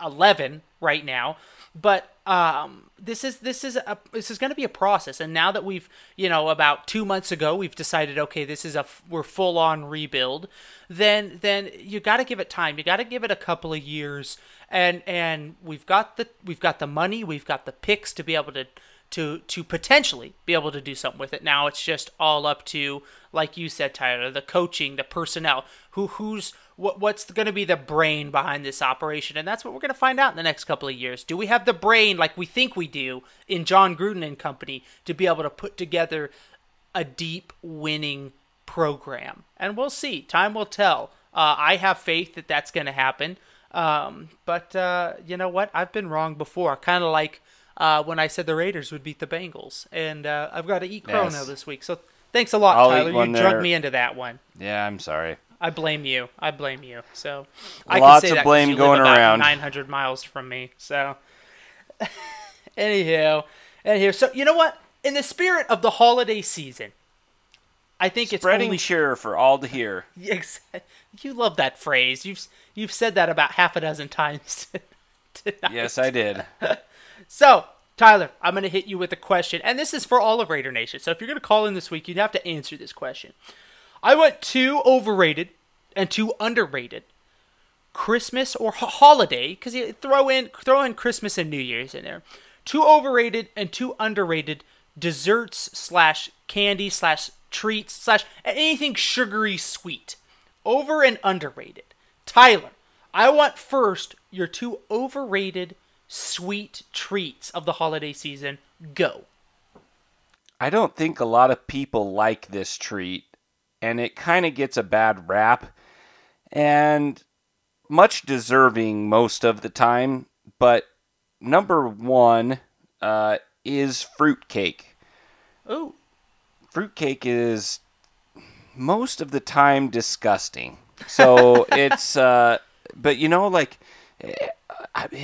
eleven right now, but um, this is this is a this is going to be a process. And now that we've you know about two months ago we've decided okay this is a we're full on rebuild, then then you got to give it time. You got to give it a couple of years. And and we've got the we've got the money, we've got the picks to be able to to to potentially be able to do something with it. Now it's just all up to, like you said, Tyler, the coaching, the personnel, who who's what what's going to be the brain behind this operation, and that's what we're going to find out in the next couple of years. Do we have the brain like we think we do in Jon Gruden and company to be able to put together a deep winning program? And we'll see. Time will tell. Uh, I have faith that that's going to happen. Um, but uh, you know what? I've been wrong before. Kind of like uh, when I said the Raiders would beat the Bengals, and uh, I've got to eat Crow yes. this week. So thanks a lot, I'll Tyler. You there. drug me into that one. Yeah, I'm sorry. I blame you. I blame you. So I Lots can say of that blame going around. 900 miles from me. So (laughs) anyhow, anyhow. So you know what? In the spirit of the holiday season, I think it's spreading only... cheer for all to hear. (laughs) You love that phrase. You've you've said that about half a dozen times (laughs) tonight. Yes, I did. So, Tyler, I'm going to hit you with a question, and this is for all of Raider Nation. So, if you're going to call in this week, you'd have to answer this question. I went two overrated and two underrated Christmas or holiday because you throw in throw in Christmas and New Year's in there. Two overrated and two underrated desserts slash candy slash treats slash anything sugary sweet. Over and underrated. Tyler, I want first your two overrated sweet treats of the holiday season. Go. I don't think a lot of people like this treat, and it kind of gets a bad rap, and much deserving most of the time. But number one uh, is fruitcake. Oh. Fruitcake is most of the time disgusting. So (laughs) it's, uh, but you know, like, eh,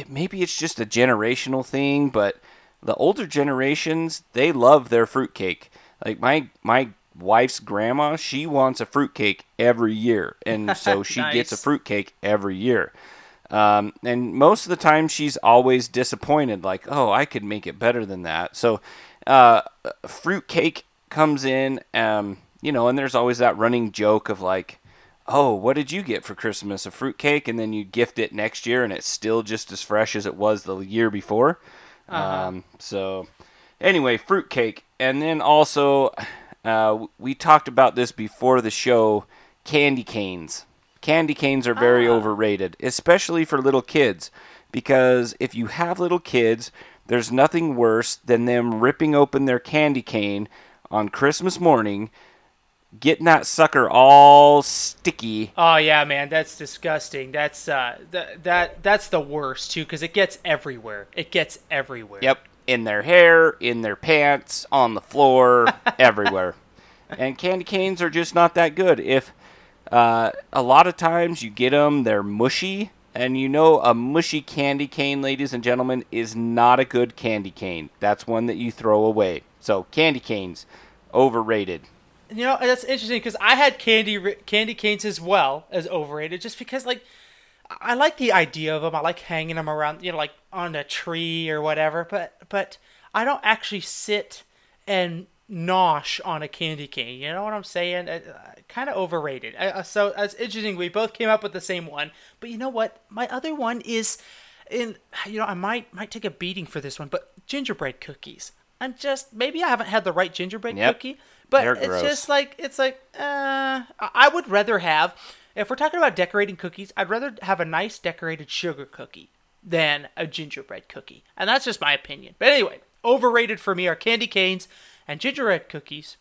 maybe it's just a generational thing, but the older generations they love their fruitcake. Like my my wife's grandma, she wants a fruitcake every year, and so (laughs) she nice. gets a fruitcake every year. Um, and most of the time, she's always disappointed. Like, oh, I could make it better than that. So, uh, fruitcake comes in, um, you know, and there's always that running joke of like, oh, what did you get for Christmas? A fruitcake, and then you gift it next year, and it's still just as fresh as it was the year before. Uh-huh. Um, so, anyway, fruitcake, and then also uh, we talked about this before the show. Candy canes. Candy canes are very ah. overrated, especially for little kids, because if you have little kids, there's nothing worse than them ripping open their candy cane on Christmas morning getting that sucker all sticky. Oh yeah, man, that's disgusting. That's uh, th- that that's the worst too because it gets everywhere. It gets everywhere. Yep, in their hair, in their pants, on the floor, (laughs) everywhere. And candy canes are just not that good. If uh, a lot of times you get them, they're mushy. And you know, a mushy candy cane, ladies and gentlemen, is not a good candy cane. That's one that you throw away. So, candy canes, overrated you know that's interesting because I had candy candy canes as well as overrated, just because like I like the idea of them. I like hanging them around, you know, like on a tree or whatever. But but I don't actually sit and nosh on a candy cane. You know what I'm saying? Uh, kind of overrated. Uh, so it's interesting. We both came up with the same one. But you know what? My other one is, in you know, I might might take a beating for this one, but gingerbread cookies. I'm just maybe I haven't had the right gingerbread yep. cookie, but They're it's gross. just like it's like uh, I would rather have if we're talking about decorating cookies, I'd rather have a nice decorated sugar cookie than a gingerbread cookie. And that's just my opinion. But anyway, overrated for me are candy canes and gingerbread cookies.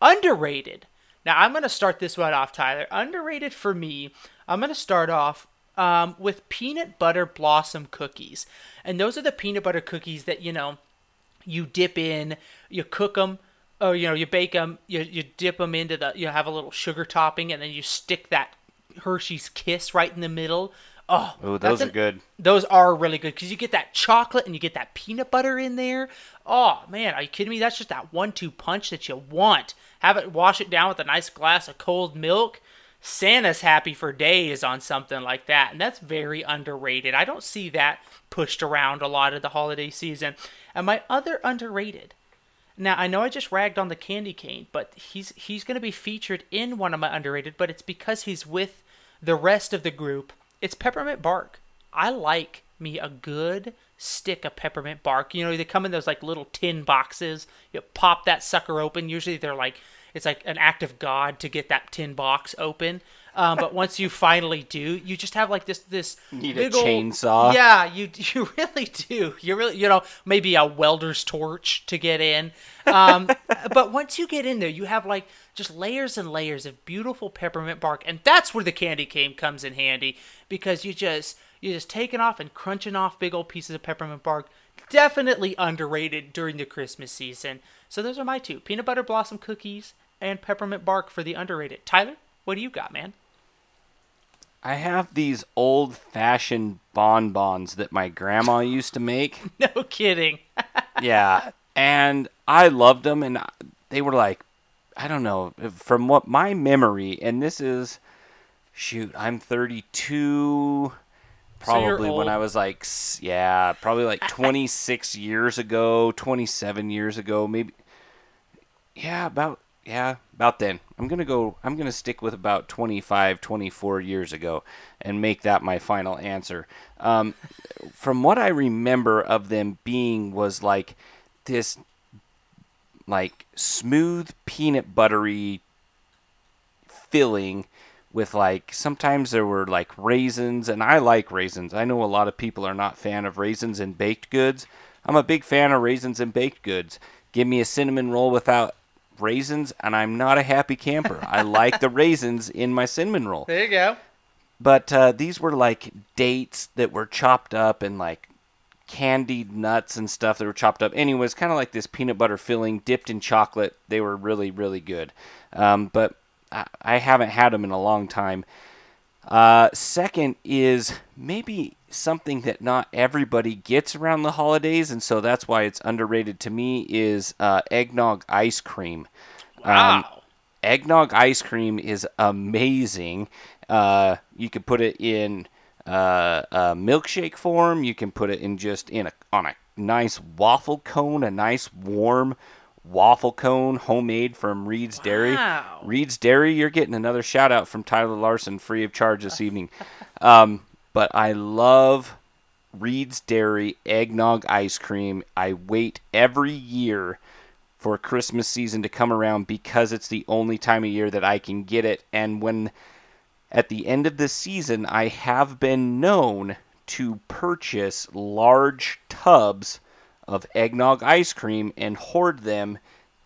Underrated. Now I'm going to start this one off, Tyler. Underrated for me, I'm going to start off um, with peanut butter blossom cookies. And those are the peanut butter cookies that, you know, you dip in, you cook them, or you know, you bake them, you you dip them into the, you have a little sugar topping, and then you stick that Hershey's Kiss right in the middle. Oh, Ooh, those an, are good. Those are really good because you get that chocolate and you get that peanut butter in there. Oh man, are you kidding me? That's just that one-two punch that you want. Have it wash it down with a nice glass of cold milk. Santa's happy for days on something like that, and that's very underrated. I don't see that pushed around a lot of the holiday season. And my other underrated. Now I know I just ragged on the candy cane, but he's he's going to be featured in one of my underrated, but it's because he's with the rest of the group. It's peppermint bark. I like me a good stick of peppermint bark. You know, they come in those like little tin boxes. You pop that sucker open. Usually they're like it's like an act of God to get that tin box open. Um, but once you finally do, you just have like this this need a chainsaw. Yeah, you (laughs) you really do. You really you know maybe a welder's torch to get in. Um, (laughs) but once you get in there, you have like just layers and layers of beautiful peppermint bark, and that's where the candy cane comes in handy because you just you're just taking off and crunching off big old pieces of peppermint bark. Definitely underrated during the Christmas season. So those are my two: peanut butter blossom cookies and peppermint bark for the underrated. Tyler, what do you got, man? I have these old fashioned bonbons that my grandma used to make. (laughs) no kidding. (laughs) yeah. And I loved them, and they were like, I don't know, from what my memory, and this is, shoot, I'm 32. Probably so when I was like, yeah, probably like (laughs) 26 years ago, 27 years ago, maybe. Yeah, about yeah, about then. I'm going to go I'm going to stick with about 25, 24 years ago and make that my final answer. Um, from what I remember of them being was like this like smooth peanut buttery filling with like sometimes there were like raisins and I like raisins. I know a lot of people are not fan of raisins in baked goods. I'm a big fan of raisins in baked goods. Give me a cinnamon roll without raisins and I'm not a happy camper. I like the (laughs) raisins in my cinnamon roll. There you go. But uh, these were like dates that were chopped up and like candied nuts and stuff that were chopped up. Anyways, kind of like this peanut butter filling dipped in chocolate. They were really, really good. Um, but I, I, haven't had them in a long time. Uh, second is maybe something that not everybody gets around the holidays, and so that's why it's underrated to me. Is uh, eggnog ice cream. Wow. Um, eggnog ice cream is amazing. Uh, you could put it in uh, a milkshake form. You can put it in just in a on a nice waffle cone, a nice warm waffle cone, homemade from Reed's wow. Dairy. Reed's Dairy, you're getting another shout out from Tyler Larson, free of charge this evening. (laughs) Um, but I love Reed's Dairy eggnog ice cream. I wait every year for Christmas season to come around because it's the only time of year that I can get it. And when at the end of the season, I have been known to purchase large tubs of eggnog ice cream and hoard them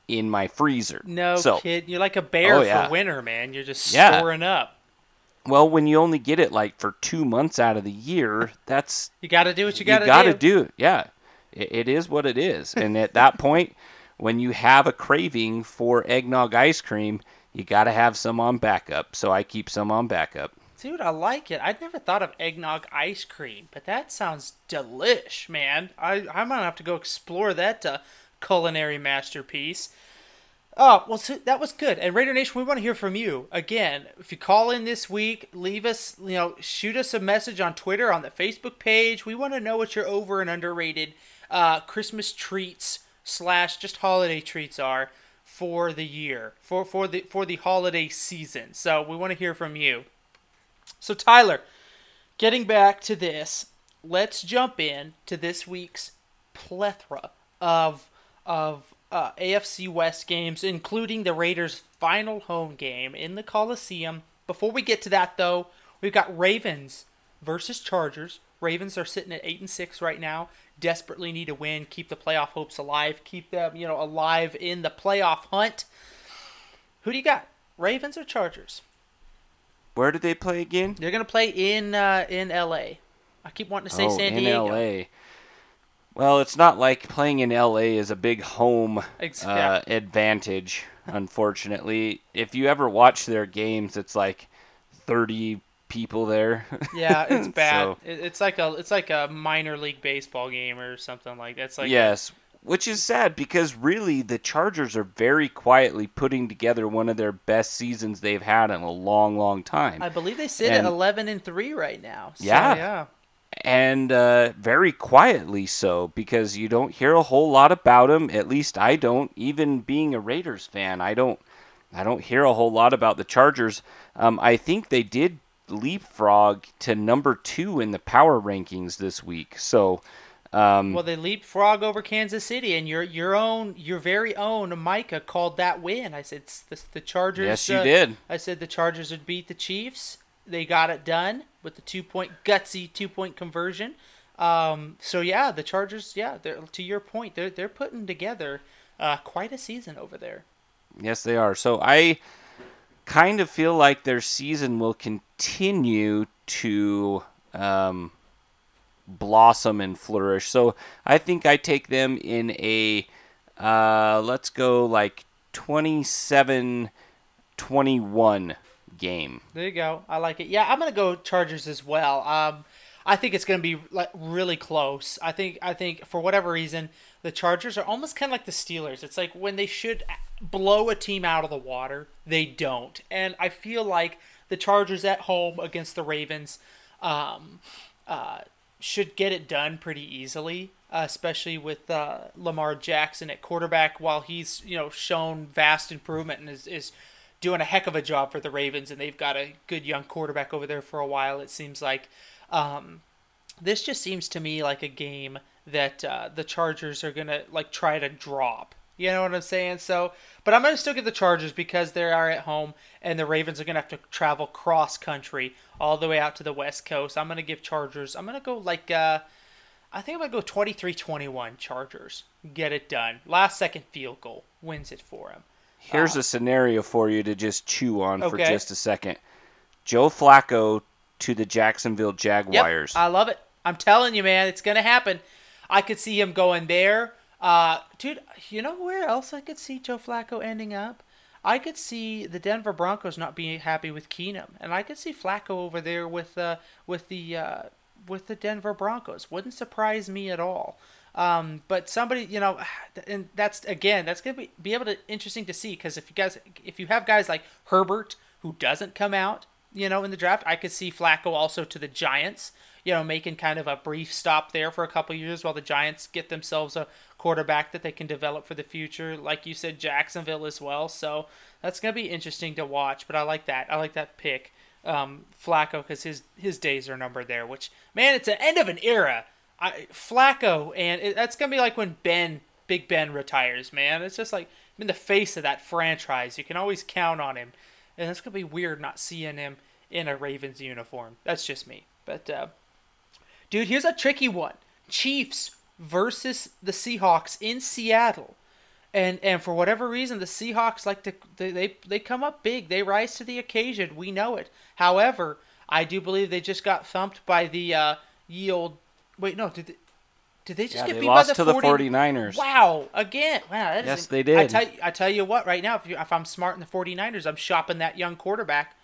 in my freezer. No so, kid, you're like a bear oh, yeah. for winter, man. You're just yeah. storing up. Well, when you only get it like for two months out of the year, (laughs) that's you got to do what you got to do. You got to do, yeah. It, it is what it is, and at that (laughs) point, when you have a craving for eggnog ice cream, you got to have some on backup. So I keep some on backup. Dude, I like it. I'd never thought of eggnog ice cream, but that sounds delish, man. I I might have to go explore that uh, culinary masterpiece. Oh, well, so that was good. And Raider Nation, we want to hear from you. Again, if you call in this week, leave us, you know, shoot us a message on Twitter, on the Facebook page. We want to know what your over and underrated uh, Christmas treats slash just holiday treats are for the year, for for the for the holiday season. So we want to hear from you. So Tyler, getting back to this, let's jump in to this week's plethora of of uh, AFC West games, including the Raiders' final home game in the Coliseum. Before we get to that, though, we've got Ravens versus Chargers. Ravens are sitting at eight and six right now desperately need a win, keep the playoff hopes alive, keep them, you know, alive in the playoff hunt. Who do you got? Ravens or Chargers? Where do they play again? They're gonna play in uh, in L.A. I keep wanting to say oh, San in Diego. L.A. Well, it's not like playing in L.A. is a big home uh, advantage. Unfortunately, if you ever watch their games, it's like thirty people there. (laughs) yeah, it's bad. so, it's like a it's like a minor league baseball game or something like that. It's like yes, which is sad because really the Chargers are very quietly putting together one of their best seasons they've had in a long, long time. I believe they sit and, at eleven and three right now. So, yeah, yeah. And uh, very quietly so, because you don't hear a whole lot about them. At least I don't. Even being a Raiders fan, I don't. I don't hear a whole lot about the Chargers. Um, I think they did leapfrog to number two in the power rankings this week. So, um, well, they leapfrog over Kansas City, and your your own your very own Micah called that win. I said the, the Chargers. Yes, you uh, did. I said the Chargers would beat the Chiefs. They got it done with the two point gutsy two point conversion. Um, so yeah, the Chargers. Yeah, to your point, they're they're putting together uh, quite a season over there. Yes, they are. So I kind of feel like their season will continue to um, blossom and flourish. So I think I take them in a, uh, let's go like 27 21 game. There you go. I like it. Yeah, I'm to go Chargers as well. Um, I think it's to be like really close. I think I think for whatever reason the Chargers are almost kind of like the Steelers. It's like when they should blow a team out of the water, they don't. And I feel like the Chargers at home against the Ravens um, uh, should get it done pretty easily, uh, especially with uh, Lamar Jackson at quarterback. While he's you know shown vast improvement and is, is doing a heck of a job for the Ravens, and they've got a good young quarterback over there for a while. It seems like um, this just seems to me like a game that uh, the Chargers are gonna like try to drop You know what I'm saying? So, but I'm gonna still get the Chargers because they are at home, and the Ravens are gonna have to travel cross country all the way out to the West Coast. I'm gonna give Chargers. I'm gonna go like uh, I think I'm gonna go 23-21 Chargers. Get it done. Last second field goal wins it for them. Here's uh, a scenario for you to just chew on okay. for just a second. Joe Flacco to the Jacksonville Jaguars. Yep, I love it. I'm telling you, man, it's gonna happen. I could see him going there. Uh, dude, you know where else I could see Joe Flacco ending up? I could see the Denver Broncos not being happy with Keenum, and I could see Flacco over there with uh, with the uh, with the Denver Broncos. Wouldn't surprise me at all. Um, but somebody, you know, (sighs) and that's again, that's gonna be, be able to interesting to see because if you guys, if you have guys like Herbert who doesn't come out, you know, in the draft, I could see Flacco also to the Giants you know, making kind of a brief stop there for a couple years while the Giants get themselves a quarterback that they can develop for the future. Like you said, Jacksonville as well. So that's to be interesting to watch. But I like that. I like that pick, um, Flacco, because his his days are numbered there. Which man, it's the end of an era. I, Flacco, and it, that's to be like when Ben, Big Ben, retires. Man, it's just like I'm in the face of that franchise. You can always count on him, and it's to be weird not seeing him in a Ravens uniform. That's just me. But uh, Dude, here's a tricky one. Chiefs versus the Seahawks in Seattle. And and for whatever reason the Seahawks like to they, they they come up big. They rise to the occasion. We know it. However, I do believe they just got thumped by the uh yield Wait, no, did they, did they just yeah, get they beat by the, to 40... the 49ers? Wow, again. Wow, that yes, they did. I tell, I tell you what, right now, if, you, if I'm smart in the 49ers, I'm shopping that young quarterback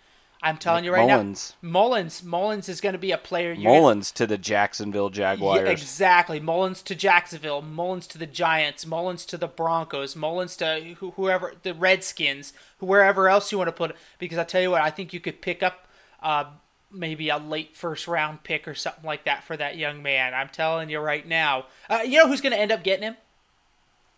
I'm telling you right Mullens. now, Mullens. Mullens is going to be a player. Mullens gonna... to the Jacksonville Jaguars. Yeah, exactly. Mullens to Jacksonville. Mullens to the Giants. Mullens to the Broncos. Mullens to whoever the Redskins. Wherever else you want to put it. Because I tell you what, I think you could pick up uh, maybe a late first round pick or something like that for that young man. I'm telling you right now. Uh, you know who's going to end up getting him?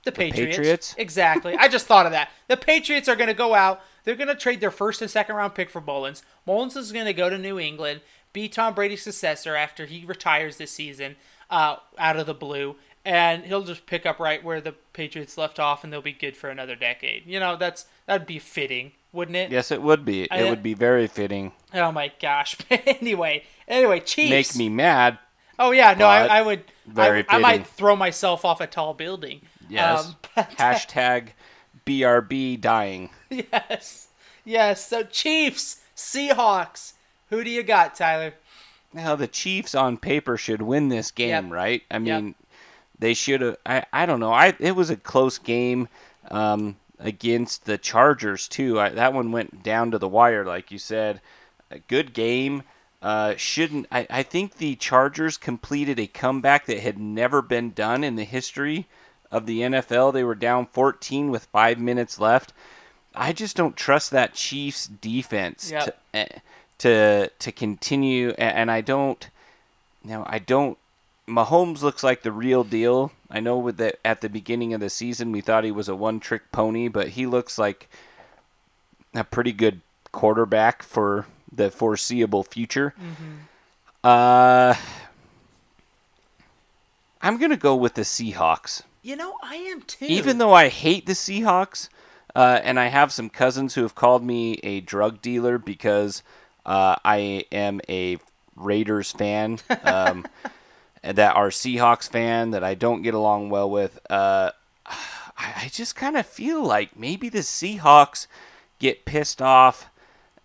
The, the Patriots. Patriots. Exactly. I just thought of that. The Patriots are going to go out they're going to trade their first and second round pick for Mullens. Mullens is going to go to New England, be Tom Brady's successor after he retires this season uh, out of the blue, and he'll just pick up right where the Patriots left off, and they'll be good for another decade. You know, that's that'd be fitting, wouldn't it? Yes, it would be. I, it would be very fitting. Oh my gosh! (laughs) anyway, anyway, Chiefs make me mad. Oh yeah, no, I, I, would. Very I, I, might throw myself off a tall building. Yes. Um, (laughs) (laughs) Hashtag BRB dying. Yes. Yes. So Chiefs, Seahawks. Who do you got, Tyler? Now the Chiefs on paper should win this game, yep. right? I mean, yep. they should have. I, I don't know. I it was a close game um, against the Chargers too. I, that one went down to the wire, like you said. A good game. Uh, shouldn't I, I think the Chargers completed a comeback that had never been done in the history of the NFL. They were down 14 with five minutes left. I just don't trust that Chiefs defense yep. to, eh, to to continue, and I don't. Know, I don't. Mahomes looks like the real deal. I know with the at the beginning of the season we thought he was a one-trick pony, but he looks like a pretty good quarterback for the foreseeable future. Mm-hmm. Uh, I'm gonna go with the Seahawks. You know, I am too. Even though I hate the Seahawks, uh, and I have some cousins who have called me a drug dealer because uh, I am a Raiders fan, (laughs) um, that are Seahawks fan that I don't get along well with. Uh, I just kind of feel like maybe the Seahawks get pissed off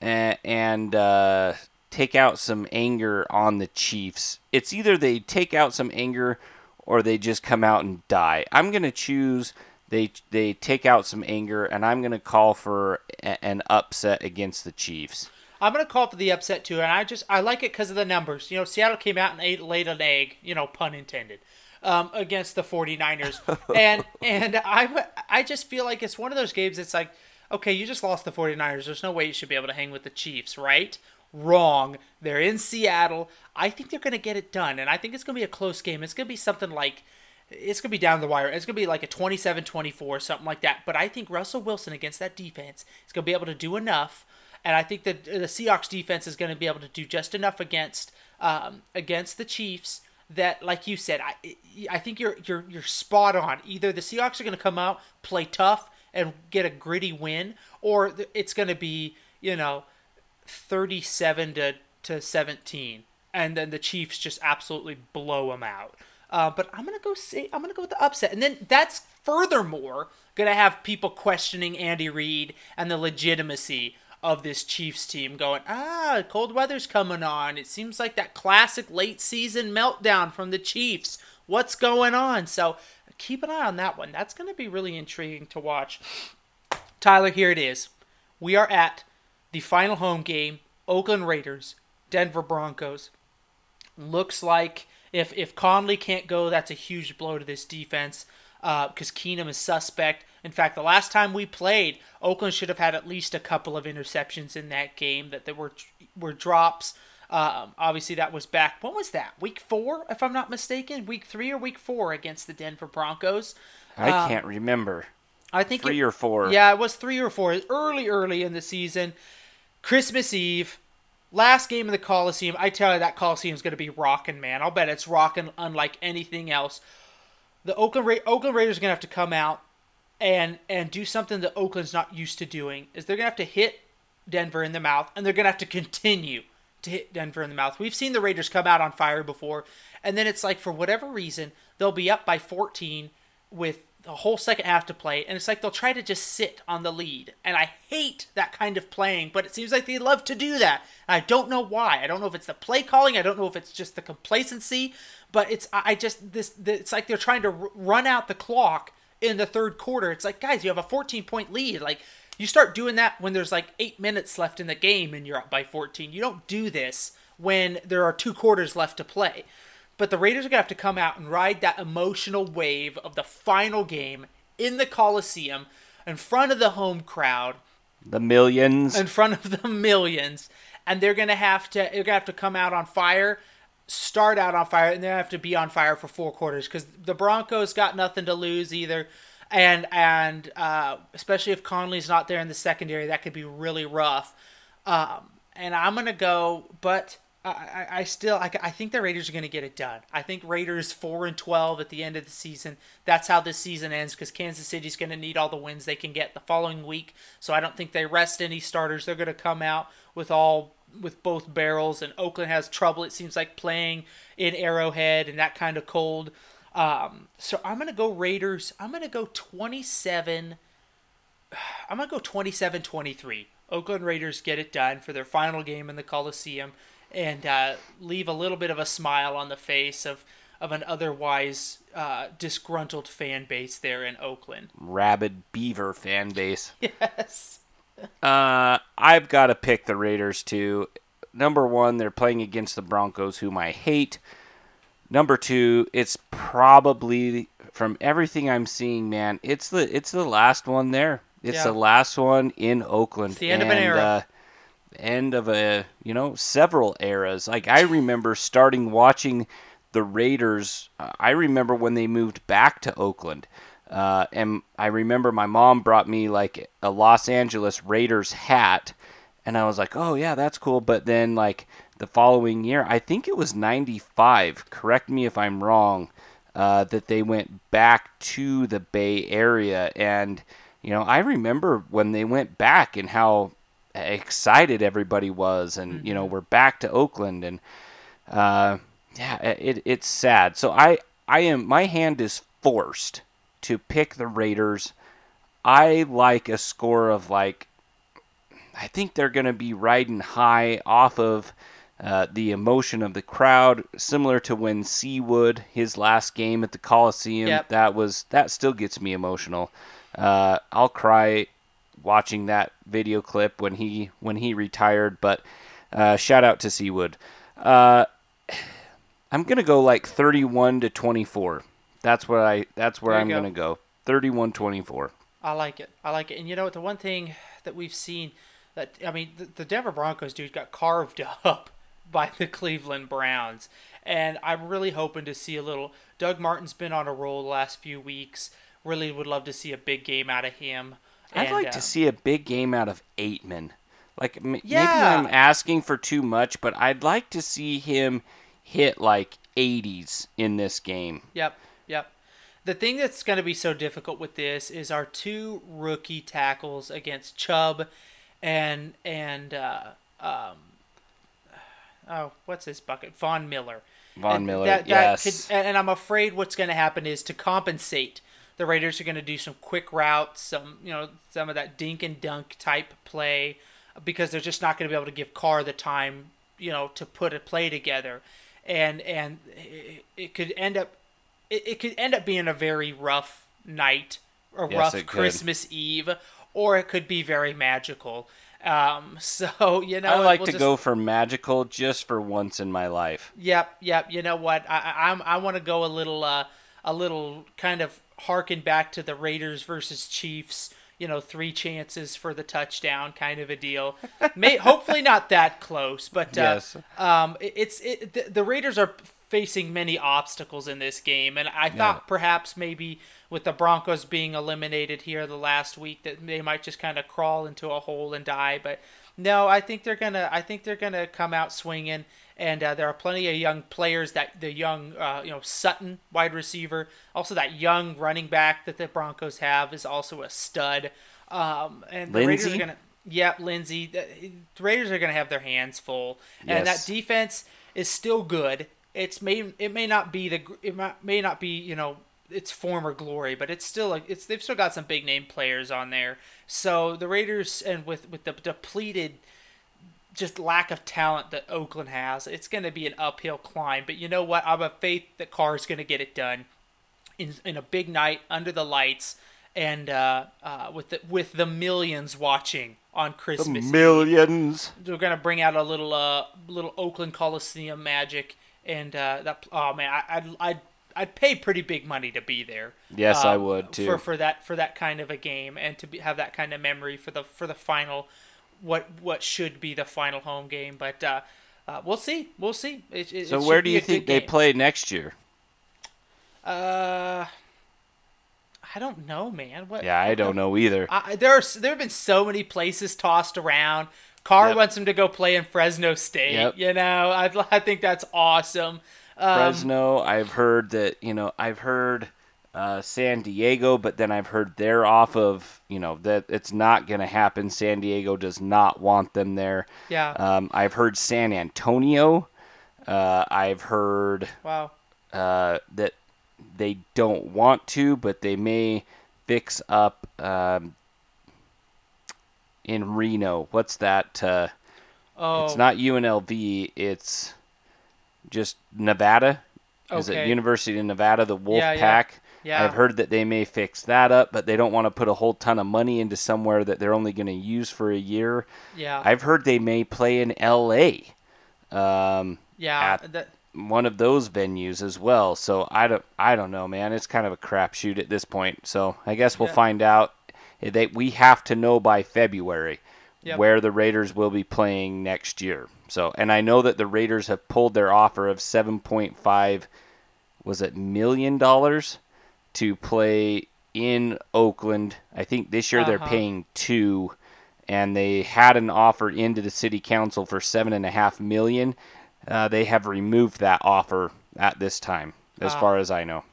and, and uh, take out some anger on the Chiefs. It's either they take out some anger or they just come out and die. I'm to choose they they take out some anger and I'm to call for a, an upset against the Chiefs. I'm going to call for the upset too and I just I like it cuz of the numbers. You know, Seattle came out and ate laid an egg, you know, pun intended. Um, against the 49ers. (laughs) and and I I just feel like it's one of those games it's like okay, you just lost the 49ers. There's no way you should be able to hang with the Chiefs, right? Wrong. They're in Seattle. I think they're going to get it done, and I think it's going to be a close game. It's going to be something like it's going to be down the wire. It's going to be like a 27-24, something like that. But I think Russell Wilson against that defense is going to be able to do enough, and I think that the Seahawks defense is going to be able to do just enough against um, against the Chiefs that, like you said, I I think you're you're you're spot on. Either the Seahawks are going to come out, play tough, and get a gritty win, or it's going to be you know, thirty-seven to to seventeen, and then the Chiefs just absolutely blow them out. Uh, but I'm gonna go see. I'm gonna go with the upset, and then that's furthermore gonna have people questioning Andy Reid and the legitimacy of this Chiefs team. Going, ah, cold weather's coming on. It seems like that classic late season meltdown from the Chiefs. What's going on? So keep an eye on that one. That's gonna be really intriguing to watch. Tyler, here it is. We are at the final home game. Oakland Raiders, Denver Broncos. Looks like if if Conley can't go, that's a huge blow to this defense because uh, Keenum is suspect. In fact, the last time we played, Oakland should have had at least a couple of interceptions in that game that there were were drops. Um, obviously, that was back. When was that? Week four, if I'm not mistaken. Week three or week four against the Denver Broncos. I um, can't remember. I think three it, or four. Yeah, it was three or four. Early, early in the season, Christmas Eve. Last game of the Coliseum, I tell you that Coliseum is going to be rocking, man. I'll bet it's rocking unlike anything else. The Oakland Ra- Oakland Raiders are going to have to come out and and do something that Oakland's not used to doing. Is they're to have to hit Denver in the mouth, and they're to have to continue to hit Denver in the mouth. We've seen the Raiders come out on fire before, and then it's like for whatever reason they'll be up by 14 with the whole second half to play, and it's like they'll try to just sit on the lead. And I hate that kind of playing, but it seems like they love to do that. And I don't know why. I don't know if it's the play calling. I don't know if it's just the complacency. But it's I just this it's like they're trying to run out the clock in the third quarter. It's like guys, you have a 14 point lead. Like you start doing that when there's like eight minutes left in the game and you're up by 14. You don't do this when there are two quarters left to play. But the Raiders are going to have to come out and ride that emotional wave of the final game in the Coliseum in front of the home crowd. The millions. In front of the millions. And they're going to have to they're going to have to come out on fire, start out on fire, and they have to be on fire for four quarters because the Broncos got nothing to lose either. And and uh, especially if Conley's not there in the secondary, that could be really rough. Um, and I'm gonna go, but I, I still I, I think the Raiders are going to get it done. I think Raiders four and twelve at the end of the season. That's how this season ends because Kansas City's going to need all the wins they can get the following week. So I don't think they rest any starters. They're going to come out with all with both barrels. And Oakland has trouble. It seems like playing in Arrowhead and that kind of cold. Um, so I'm going to go Raiders. I'm going to go 27. I'm going to go 27-23. Oakland Raiders get it done for their final game in the Coliseum and uh, leave a little bit of a smile on the face of of an otherwise uh, disgruntled fan base there in Oakland. Rabid Beaver fan base. (laughs) Yes. Uh, I've got to pick the Raiders too. Number one, they're playing against the Broncos, whom I hate. Number two, it's probably from everything I'm seeing, man. It's the it's the last one there. It's yeah. the last one in Oakland. It's the end and, of an era. Uh, end of a you know several eras. Like I remember starting watching the Raiders. Uh, I remember when they moved back to Oakland, uh, and I remember my mom brought me like a Los Angeles Raiders hat, and I was like, oh yeah, that's cool. But then like the following year, I think it was '95. Correct me if I'm wrong. Uh, that they went back to the Bay Area and you know, I remember when they went back and how excited everybody was, and mm-hmm. you know mm-hmm. we're back to Oakland, and uh, yeah, it, it's sad. So I I am my hand is forced to pick the Raiders. I like a score of like I think they're going to be riding high off of uh, the emotion of the crowd, similar to when C-Wood his last game at the Coliseum. Yep. That was that still gets me emotional. Uh, I'll cry watching that video clip when he when he retired. But uh, shout out to C-Wood. Uh, (sighs) I'm gonna go like 31 to 24. That's what I. That's where I'm go. gonna go. 31-24. I like it. I like it. And you know what? The one thing that we've seen that I mean, the, the Denver Broncos dude got carved (laughs) up by the Cleveland Browns, and I'm really hoping to see a little. Doug Martin's been on a roll the last few weeks. Really would love to see a big game out of him. I'd and, like uh, to see a big game out of Ateman. Like m- yeah. maybe I'm asking for too much, but I'd like to see him hit like 80s in this game. Yep. The thing that's going to be so difficult with this is our two rookie tackles against Chubb and and uh, um, oh, what's his bucket? Von Miller. Von And Miller, that- that yes. could- and I'm afraid what's going to happen is to compensate, the Raiders are going to do some quick routes, some you know some of that dink and dunk type play, because they're just not going to be able to give Carr the time you know to put a play together, and and it, it could end up it, it could end up being a very rough night, a Yes, rough it could. Christmas Eve, or it could be very magical. Um, (laughs) so you know, I like we'll to just- go for magical just for once in my life. Yep, yep. You know what? I I, I'm- I want to go a little uh a little kind of harken back to the Raiders versus Chiefs. You know, three chances for the touchdown, kind of a deal. (laughs) May hopefully not that close, but uh, Yes. um, it, it's it, the, the Raiders are facing many obstacles in this game, and I thought perhaps maybe with the Broncos being eliminated here the last week that they might just kind of crawl into a hole and die, but no, I think they're gonna I think they're gonna come out swinging, and uh, there are plenty of young players that the young uh, you know Sutton wide receiver, also that young running back that the Broncos have is also a stud, um, and the Raiders are gonna. Yep, Lindsay. The the Raiders are going to have their hands full, and Yes. that defense is still good. It's may it may not be the it may not be you know its former glory, but it's still like it's they've still got some big name players on there. So the Raiders and with with the depleted just lack of talent that Oakland has, it's going to be an uphill climb. But you know what? I have a faith that Carr's going to get it done in in a big night under the lights and uh, uh, with the with the millions watching on Christmas. Eve. Millions. We're gonna bring out a little uh little Oakland Coliseum magic, and uh, that oh man, I, I'd I'd I'd pay pretty big money to be there. Yes, I um, would, too. For for that for that kind of a game, and to be, have that kind of memory for the for the final, what what should be the final home game. But uh, uh, we'll see, we'll see. It, it, So it where do you think they game. play next year? Uh, I don't know, man. What? Yeah, I don't know either. I, there are there have been so many places tossed around. Carr Yep. wants him to go play in Fresno State. Yep. You know, I, I think that's awesome. Um, Fresno, I've heard that, you know, I've heard uh, San Diego, but then I've heard they're off of, you know, that it's not going to happen. San Diego does not want them there. Yeah. Um, I've heard San Antonio. Uh, I've heard wow. uh, that they don't want to, but they may fix up um, in Reno. What's that? Uh, Oh, It's not UNLV. It's just Nevada. Okay. Is it University of Nevada, the Wolf Yeah, yeah. Pack? Yeah. I've heard that they may fix that up, but they don't want to put a whole ton of money into somewhere that they're only going to use for a year. Yeah. I've heard they may play in LA. Um, yeah. at- that, one of those venues as well. So I don't I don't know, man. It's kind of a crapshoot at this point. So I guess we'll Yeah. find out. They we have to know by February Yep. where the Raiders will be playing next year. So and I know that the Raiders have pulled their offer of 7.5 was it million dollars to play in Oakland. I think this year they're Uh-huh. paying 2 and they had an offer into the city council for seven and a half million. Uh, they have removed that offer at this time, as Ah. far as I know.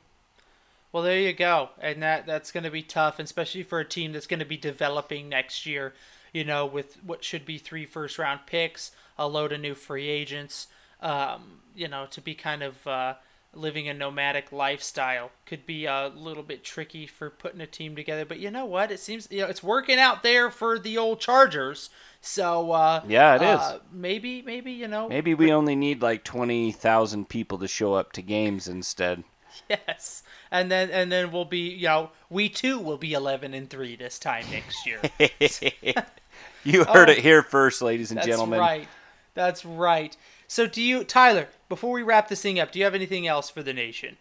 Well, there you go, and that that's going to be tough, especially for a team that's going to be developing next year. You know, with what should be three first round picks, a load of new free agents. Um, you know, to be kind of uh, living a nomadic lifestyle could be a little bit tricky for putting a team together. But you know what? It seems you know it's working out there for the old Chargers. So uh, Yeah, it is. uh, Maybe, maybe you know. Maybe we only need like 20,000 people to show up to games instead. (laughs) Yes, and then and then we'll be you know we too will be eleven and three this time next year. (laughs) you heard Oh, it here first, ladies and That's gentlemen. right. That's right. So do you, Tyler? Before we wrap this thing up, do you have anything else for the nation?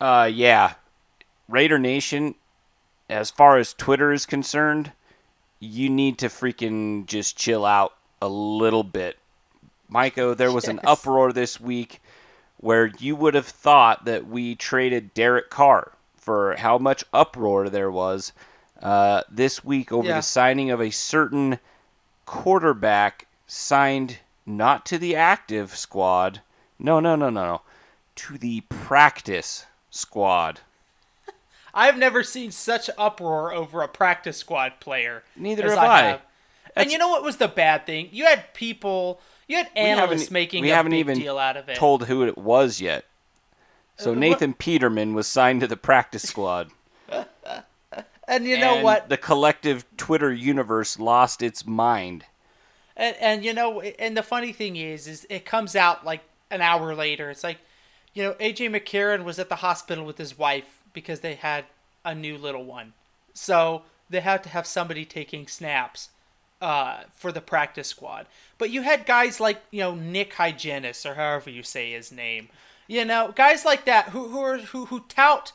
Uh, yeah. Raider Nation, as far as Twitter is concerned, you need to freaking just chill out a little bit. Micah, there was an uproar this week where you would have thought that we traded Derek Carr for how much uproar there was uh, this week over Yeah. the signing of a certain quarterback signed not to the active squad No, no, no, no, no. To the practice squad. (laughs) I've never seen such uproar over a practice squad player. Neither have I. Have. And you know what was the bad thing? You had people, you had analysts making we a haven't big even deal out of it. told who it was yet. So Uh, Nathan Peterman was signed to the practice squad. (laughs) and you know and what? The collective Twitter universe lost its mind. And, and you know, and the funny thing is, is it comes out like an hour later. It's like, you know, AJ McCarron was at the hospital with his wife because they had a new little one, so they had to have somebody taking snaps uh, for the practice squad. But you had guys like you know Nick Hygienist or however you say his name, you know, guys like that who who are who who tout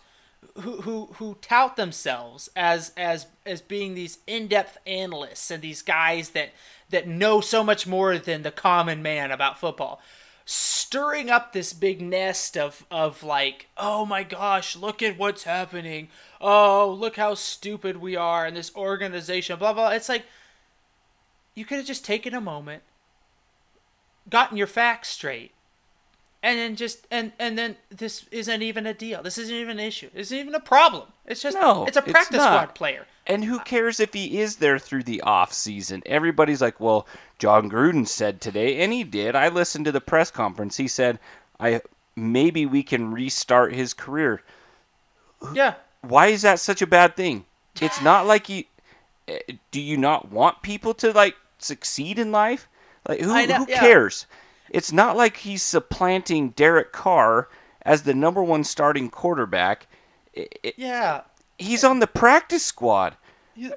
who who who tout themselves as as as being these in-depth analysts and these guys that that know so much more than the common man about football. Stirring up this big nest of of like oh my gosh look at what's happening. Oh look how stupid we are in this organization blah blah. It's like you could have just taken a moment gotten your facts straight and then just and and then this isn't even a deal. This isn't even an issue. This isn't even a problem. It's just No, it's a practice not. squad player. And who cares if he is there through the off season? Everybody's like, "Well, Jon Gruden said today," and he did. I listened to the press conference. He said, "I maybe we can restart his career." Yeah. Why is that such a bad thing? It's not like you eh, do you not want people to like succeed in life? Like who know, who yeah. cares? It's not like he's supplanting Derek Carr as the number one starting quarterback. I- I- Yeah. He's on the practice squad. He's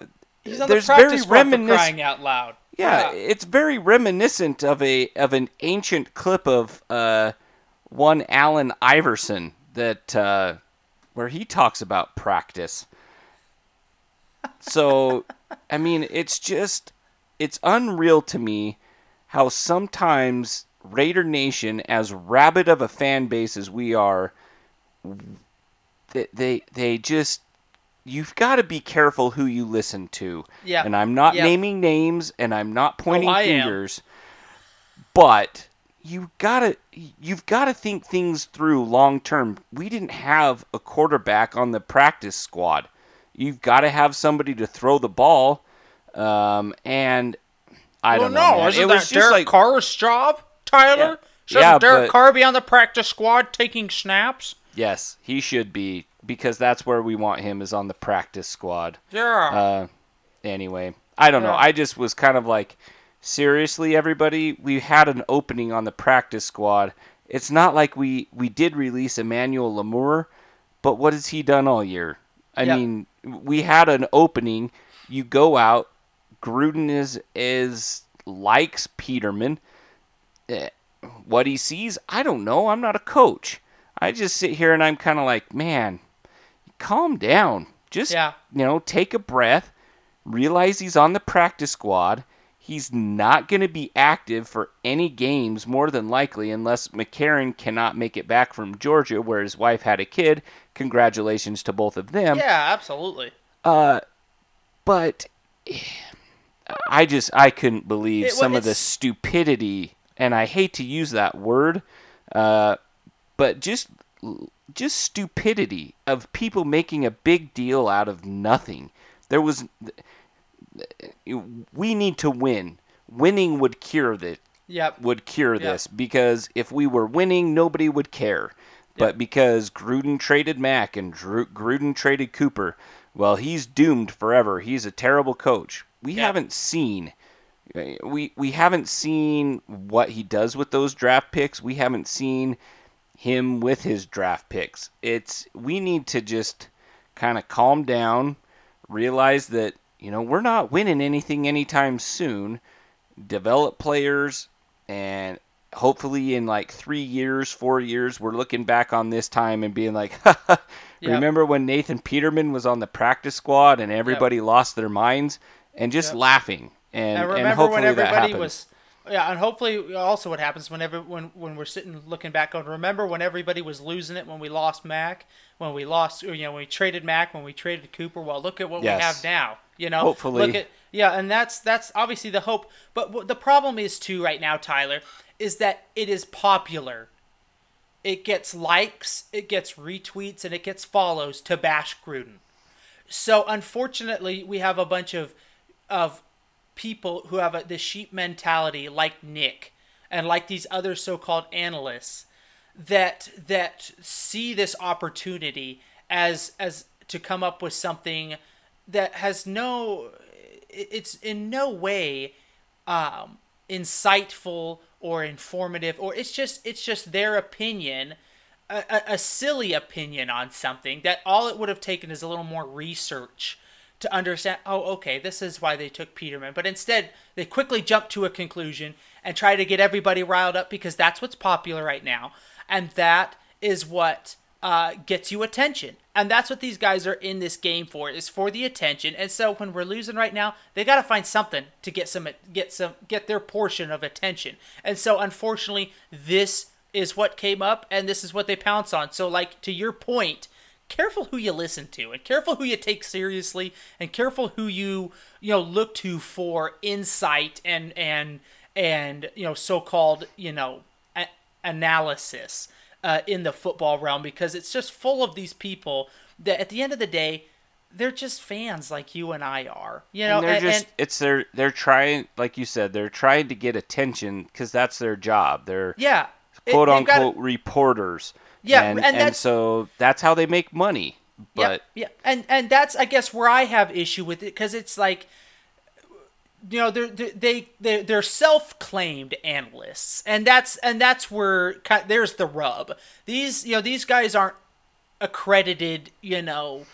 on There's the practice very squad crying out loud. Yeah, it's very reminiscent of a of an ancient clip of uh, one Allen Iverson that uh, where he talks about practice. So, I mean, it's just it's unreal to me how sometimes Raider Nation, as rabid of a fan base as we are, they they, they just you've got to be careful who you listen to. Yeah. And I'm not Yeah. naming names and I'm not oh, pointing I am. fingers. But you gotta you've gotta think things through long term. We didn't have a quarterback on the practice squad. You've got to have somebody to throw the ball, um, and I well, don't know. no, man. isn't it was that just Derek like Carr's job, Tyler? Shouldn't Yeah, Derek but- Carr be on the practice squad taking snaps? yes, he should be because that's where we want him is on the practice squad. Yeah. Uh, anyway, I don't know. I just was kind of like, seriously, everybody, we had an opening on the practice squad. It's not like we we did release Emmanuel Lamur, but what has he done all year? I Yeah. mean, we had an opening. You go out. Gruden is is likes Peterman. Eh, What he sees, I don't know. I'm not a coach. I just sit here and I'm kind of like, man, calm down. Just Yeah. you know, take a breath. Realize he's on the practice squad. He's not going to be active for any games, more than likely, unless McCarron cannot make it back from Georgia, where his wife had a kid. Congratulations to both of them. yeah, absolutely. Uh But I just I couldn't believe It- some of the stupidity, and I hate to use that word, uh, but just just stupidity of people making a big deal out of nothing. There was we need to win. Winning would cure the Yep. would cure Yeah. this because if we were winning, nobody would care. But because Gruden traded Mack and Drew, Gruden traded Cooper, well, he's doomed forever. He's a terrible coach. We Yeah. haven't seen we we haven't seen what he does with those draft picks. We haven't seen him with his draft picks. It's we need to just kind of calm down, realize that you know we're not winning anything anytime soon. Develop players, and hopefully in like three years, four years, we're looking back on this time and being like, (laughs) remember when Nathan Peterman was on the practice squad and everybody lost their minds, and just Yep. laughing. And, And and remember when hopefully that everybody happens. was yeah, and hopefully also what happens whenever when when we're sitting looking back on remember when everybody was losing it when we lost Mack, when we lost you know, when we traded Mack, when we traded Cooper, well look at what Yes. we have now. You know, Hopefully. look at yeah, and that's that's obviously the hope. But what the problem is too right now, Tyler, is that it is popular it gets likes, it gets retweets, and it gets follows to bash Gruden. So unfortunately, we have a bunch of of people who have a, the sheep mentality, like Nick, and like these other so-called analysts, that that see this opportunity as as to come up with something that has no, it's in no way um, insightful or informative, or it's just it's just their opinion. A, a, silly opinion on something that all it would have taken is a little more research to understand, oh, okay, this is why they took Peterman. But instead, they quickly jump to a conclusion and try to get everybody riled up because that's what's popular right now. And that is what uh, gets you attention. And that's what these guys are in this game for, is for the attention. And so when we're losing right now, they got to find something to get some, get some, get their portion of attention. And so unfortunately, this is what came up and this is what they pounce on. So like to your point, careful who you listen to and careful who you take seriously and careful who you you know look to for insight and and and you know so-called you know a- analysis uh, in the football realm because it's just full of these people that at the end of the day they're just fans like you and I are you know and they're and, just and, it's their they're trying like you said they're trying to get attention because that's their job. They're yeah. Quote it, unquote reporters yeah, and, and, and so that's how they make money. But yeah, yeah, and and that's I guess where I have issue with it because it's like, you know, they're they they they're self-claimed analysts, and that's and that's where there's the rub. These you know these guys aren't accredited, you know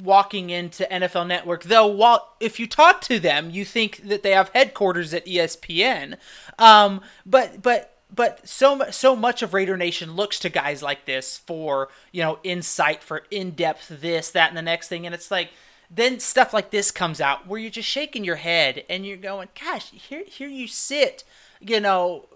walking into NFL Network. Though, while if you talk to them, you think that they have headquarters at ESPN. Um, but but but so so much of Raider Nation looks to guys like this for you know insight, for in depth this, that, and the next thing, and it's like then stuff like this comes out where you're just shaking your head and you're going, "Gosh, here here you sit, you know,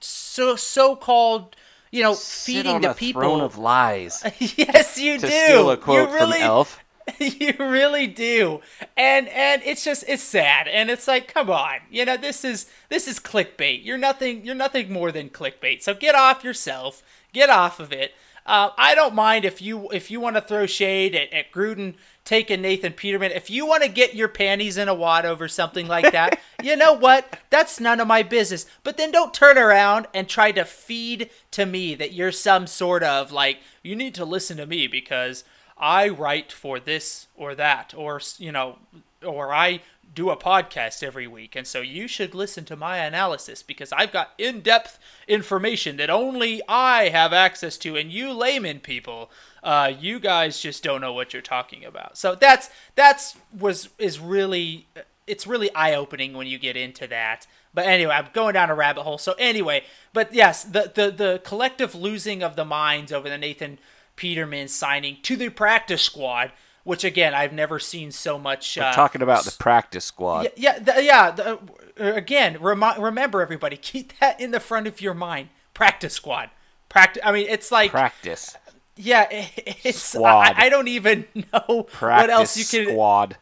so so called." You know, Sit feeding the a people. Throne of lies. (laughs) yes, you to do. steal a quote you really, from Elf. (laughs) you really do. And and it's just it's sad. And it's like come on. You know this is this is clickbait. You're nothing you're nothing more than clickbait. So get off yourself. Get off of it. Uh, i don't mind if you if you want to throw shade at, at gruden taking nathan peterman. If you want to get your panties in a wad over something like that (laughs) you know what? That's none of my business. But then don't turn around and try to feed to me that you're some sort of like you need to listen to me because I write for this or that, or you know, or I do a podcast every week, and so you should listen to my analysis because I've got in-depth information that only I have access to, and you layman people, uh, you guys just don't know what you're talking about. So that's that's was is really it's really eye-opening when you get into that. But anyway, I'm going down a rabbit hole. So anyway, but yes, the the the collective losing of the minds over the Nathan Peterman signing to the practice squad, which again I've never seen so much. We're uh, talking about the practice squad. Yeah, yeah, the, yeah. The, uh, again, remi- remember everybody, (laughs) keep that in the front of your mind. Practice squad. Practice. I mean, it's like practice. Yeah, (laughs) it's. Squad. I, I don't even (laughs) know practice what else you can. Squad.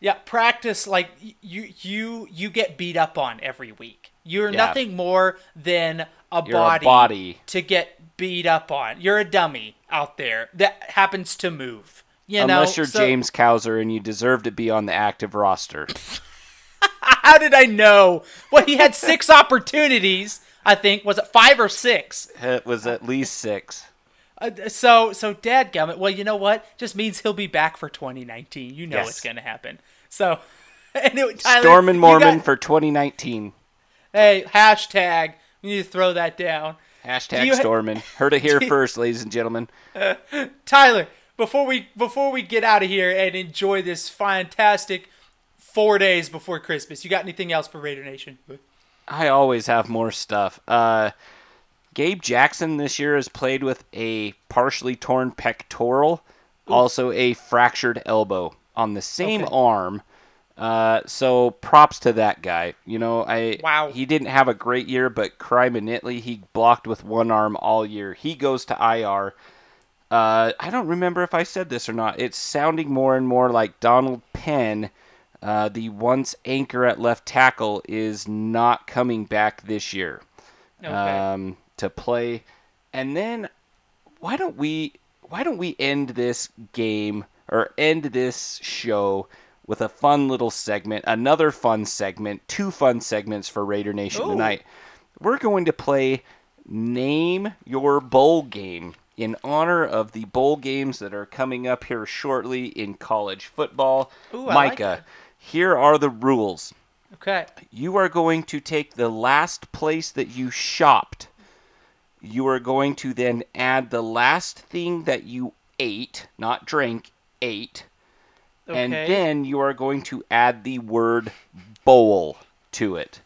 Yeah, practice like you you you get beat up on every week. You're yeah. nothing more than a body, a body to get beat up on. You're a dummy out there that happens to move. You Unless know? you're so, James Cowser and you deserve to be on the active roster. (laughs) How did I know? Well, he had six (laughs) opportunities. I think was it five or six? It was at least six. Uh, so so dadgummit. Well, you know what? Just means he'll be back for 2019. You know yes. it's going to happen. So (laughs) anyway, Tyler, Storm and Mormon got, for 2019. Hey, hashtag. We need to throw that down. Hashtag Stormin. Heard it here (laughs) first, ladies and gentlemen. Uh, (laughs) Tyler, before we before we get out of here and enjoy this fantastic four days before Christmas, you got anything else for Raider Nation? I always have more stuff. Uh, Gabe Jackson this year has played with a partially torn pectoral, Oof. also a fractured elbow on the same okay. arm. Uh, so props to that guy. You know, I wow. he didn't have a great year, but criminally he blocked with one arm all year. He goes to IR. Uh, I don't remember if I said this or not. It's sounding more and more like Donald Penn, uh, the once anchor at left tackle, is not coming back this year okay. um, to play And then why don't we why don't we end this game or end this show with a fun little segment, another fun segment, two fun segments for Raider Nation Ooh. tonight. We're going to play Name Your Bowl Game in honor of the bowl games that are coming up here shortly in college football. Ooh, I like Micah, here are the rules. Okay. You are going to take the last place that you shopped. You are going to then add the last thing that you ate, not drank, ate. And then you are going to add the word bowl to it.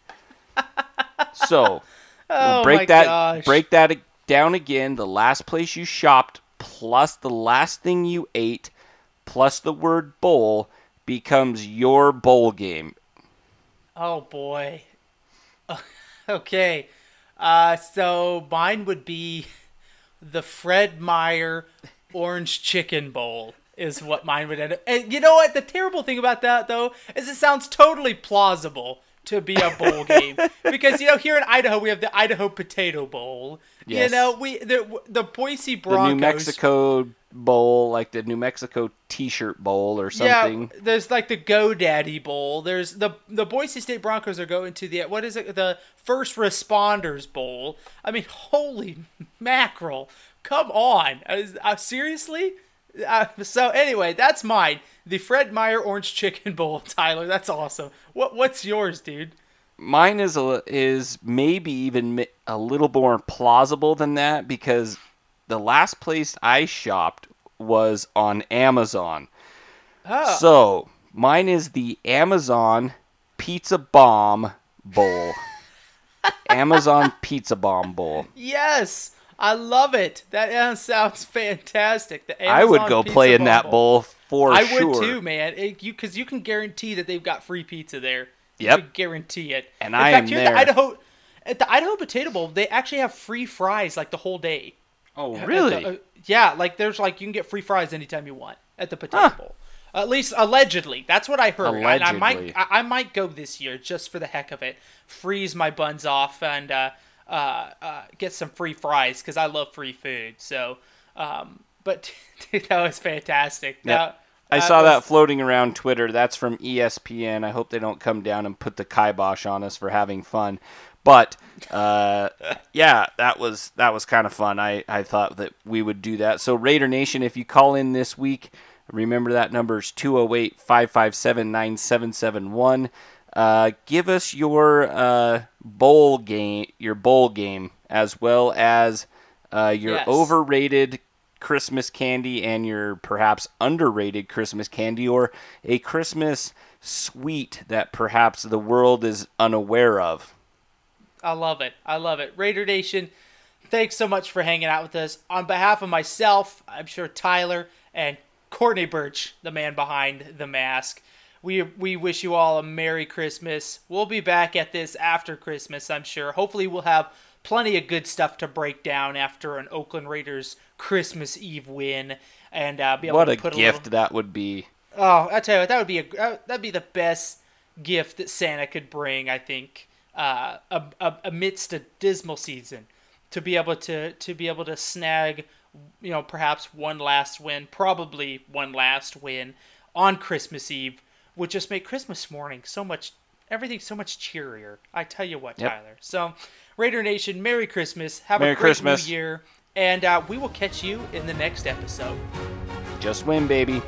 (laughs) so, Oh break that gosh. break that down again. The last place you shopped plus the last thing you ate plus the word bowl becomes your bowl game. Oh boy. (laughs) okay. Uh, so mine would be the Fred Meyer Orange Chicken Bowl is what mine would end up. And you know what? The terrible thing about that though is it sounds totally plausible to be a bowl (laughs) game because you know here in Idaho we have the Idaho Potato Bowl. Yes. You know we the the Boise The Broncos. New Mexico bowl, like the New Mexico T-shirt bowl or something. Yeah, there's like the GoDaddy Bowl. There's the the Boise State Broncos are going to the what is it? The First Responders Bowl. I mean, holy mackerel! Come on, uh, seriously? Uh, so anyway, that's mine. The Fred Meyer Orange Chicken Bowl, (laughs) Tyler. That's awesome. What what's yours, dude? Mine is a, is maybe even a little more plausible than that because the last place I shopped was on Amazon. Oh, So mine is the Amazon Pizza Bomb Bowl. (laughs) Amazon Pizza Bomb Bowl. yes, I love it. That sounds fantastic. The I would go play in that bowl for I sure. I would too, man. It, you because you can guarantee that they've got free pizza there. You Yep. can guarantee it. And In I fact, am here at there. the Idaho at the Idaho Potato Bowl, they actually have free fries like the whole day. Oh, really? the- uh, yeah, like there's like you can get free fries anytime you want at the Potato Huh. Bowl. At least allegedly, that's what I heard. And I might Allegedly. I, I might go this year just for the heck of it. Freeze my buns off and uh, uh, uh, get some free fries because I love free food. So, um, but (laughs) dude, that was fantastic. Yep. That- I saw was- that floating around Twitter. That's from ESPN. I hope they don't come down and put the kibosh on us for having fun. But uh, (laughs) yeah, that was that was kind of fun. I, I thought that we would do that. So Raider Nation, if you call in this week, remember that number is 208-557-9771. Uh, give us your uh, bowl game, your bowl game, as well as uh, your Yes. overrated Christmas candy and your perhaps underrated Christmas candy or a Christmas sweet that perhaps the world is unaware of. I love it. I love it. Raider Nation, thanks so much for hanging out with us. On behalf of myself, I'm sure Tyler and Courtney Birch, the man behind the mask, we we wish you all a Merry Christmas. We'll be back at this after Christmas, I'm sure. Hopefully, we'll have plenty of good stuff to break down after an Oakland Raiders Christmas Eve win, and uh, be able What to a put a gift little, that would be. Oh, I tell you what, that would be a uh, that'd be the best gift that Santa could bring. I think uh, a, a, amidst a dismal season, to be able to to be able to snag, you know, perhaps one last win, probably one last win on Christmas Eve, would just make Christmas morning so much everything so much cheerier. I tell you what, Yep. Tyler. So, Raider Nation, Merry Christmas. Have Merry a great Christmas. New Year, and uh, we will catch you in the next episode. Just win, baby.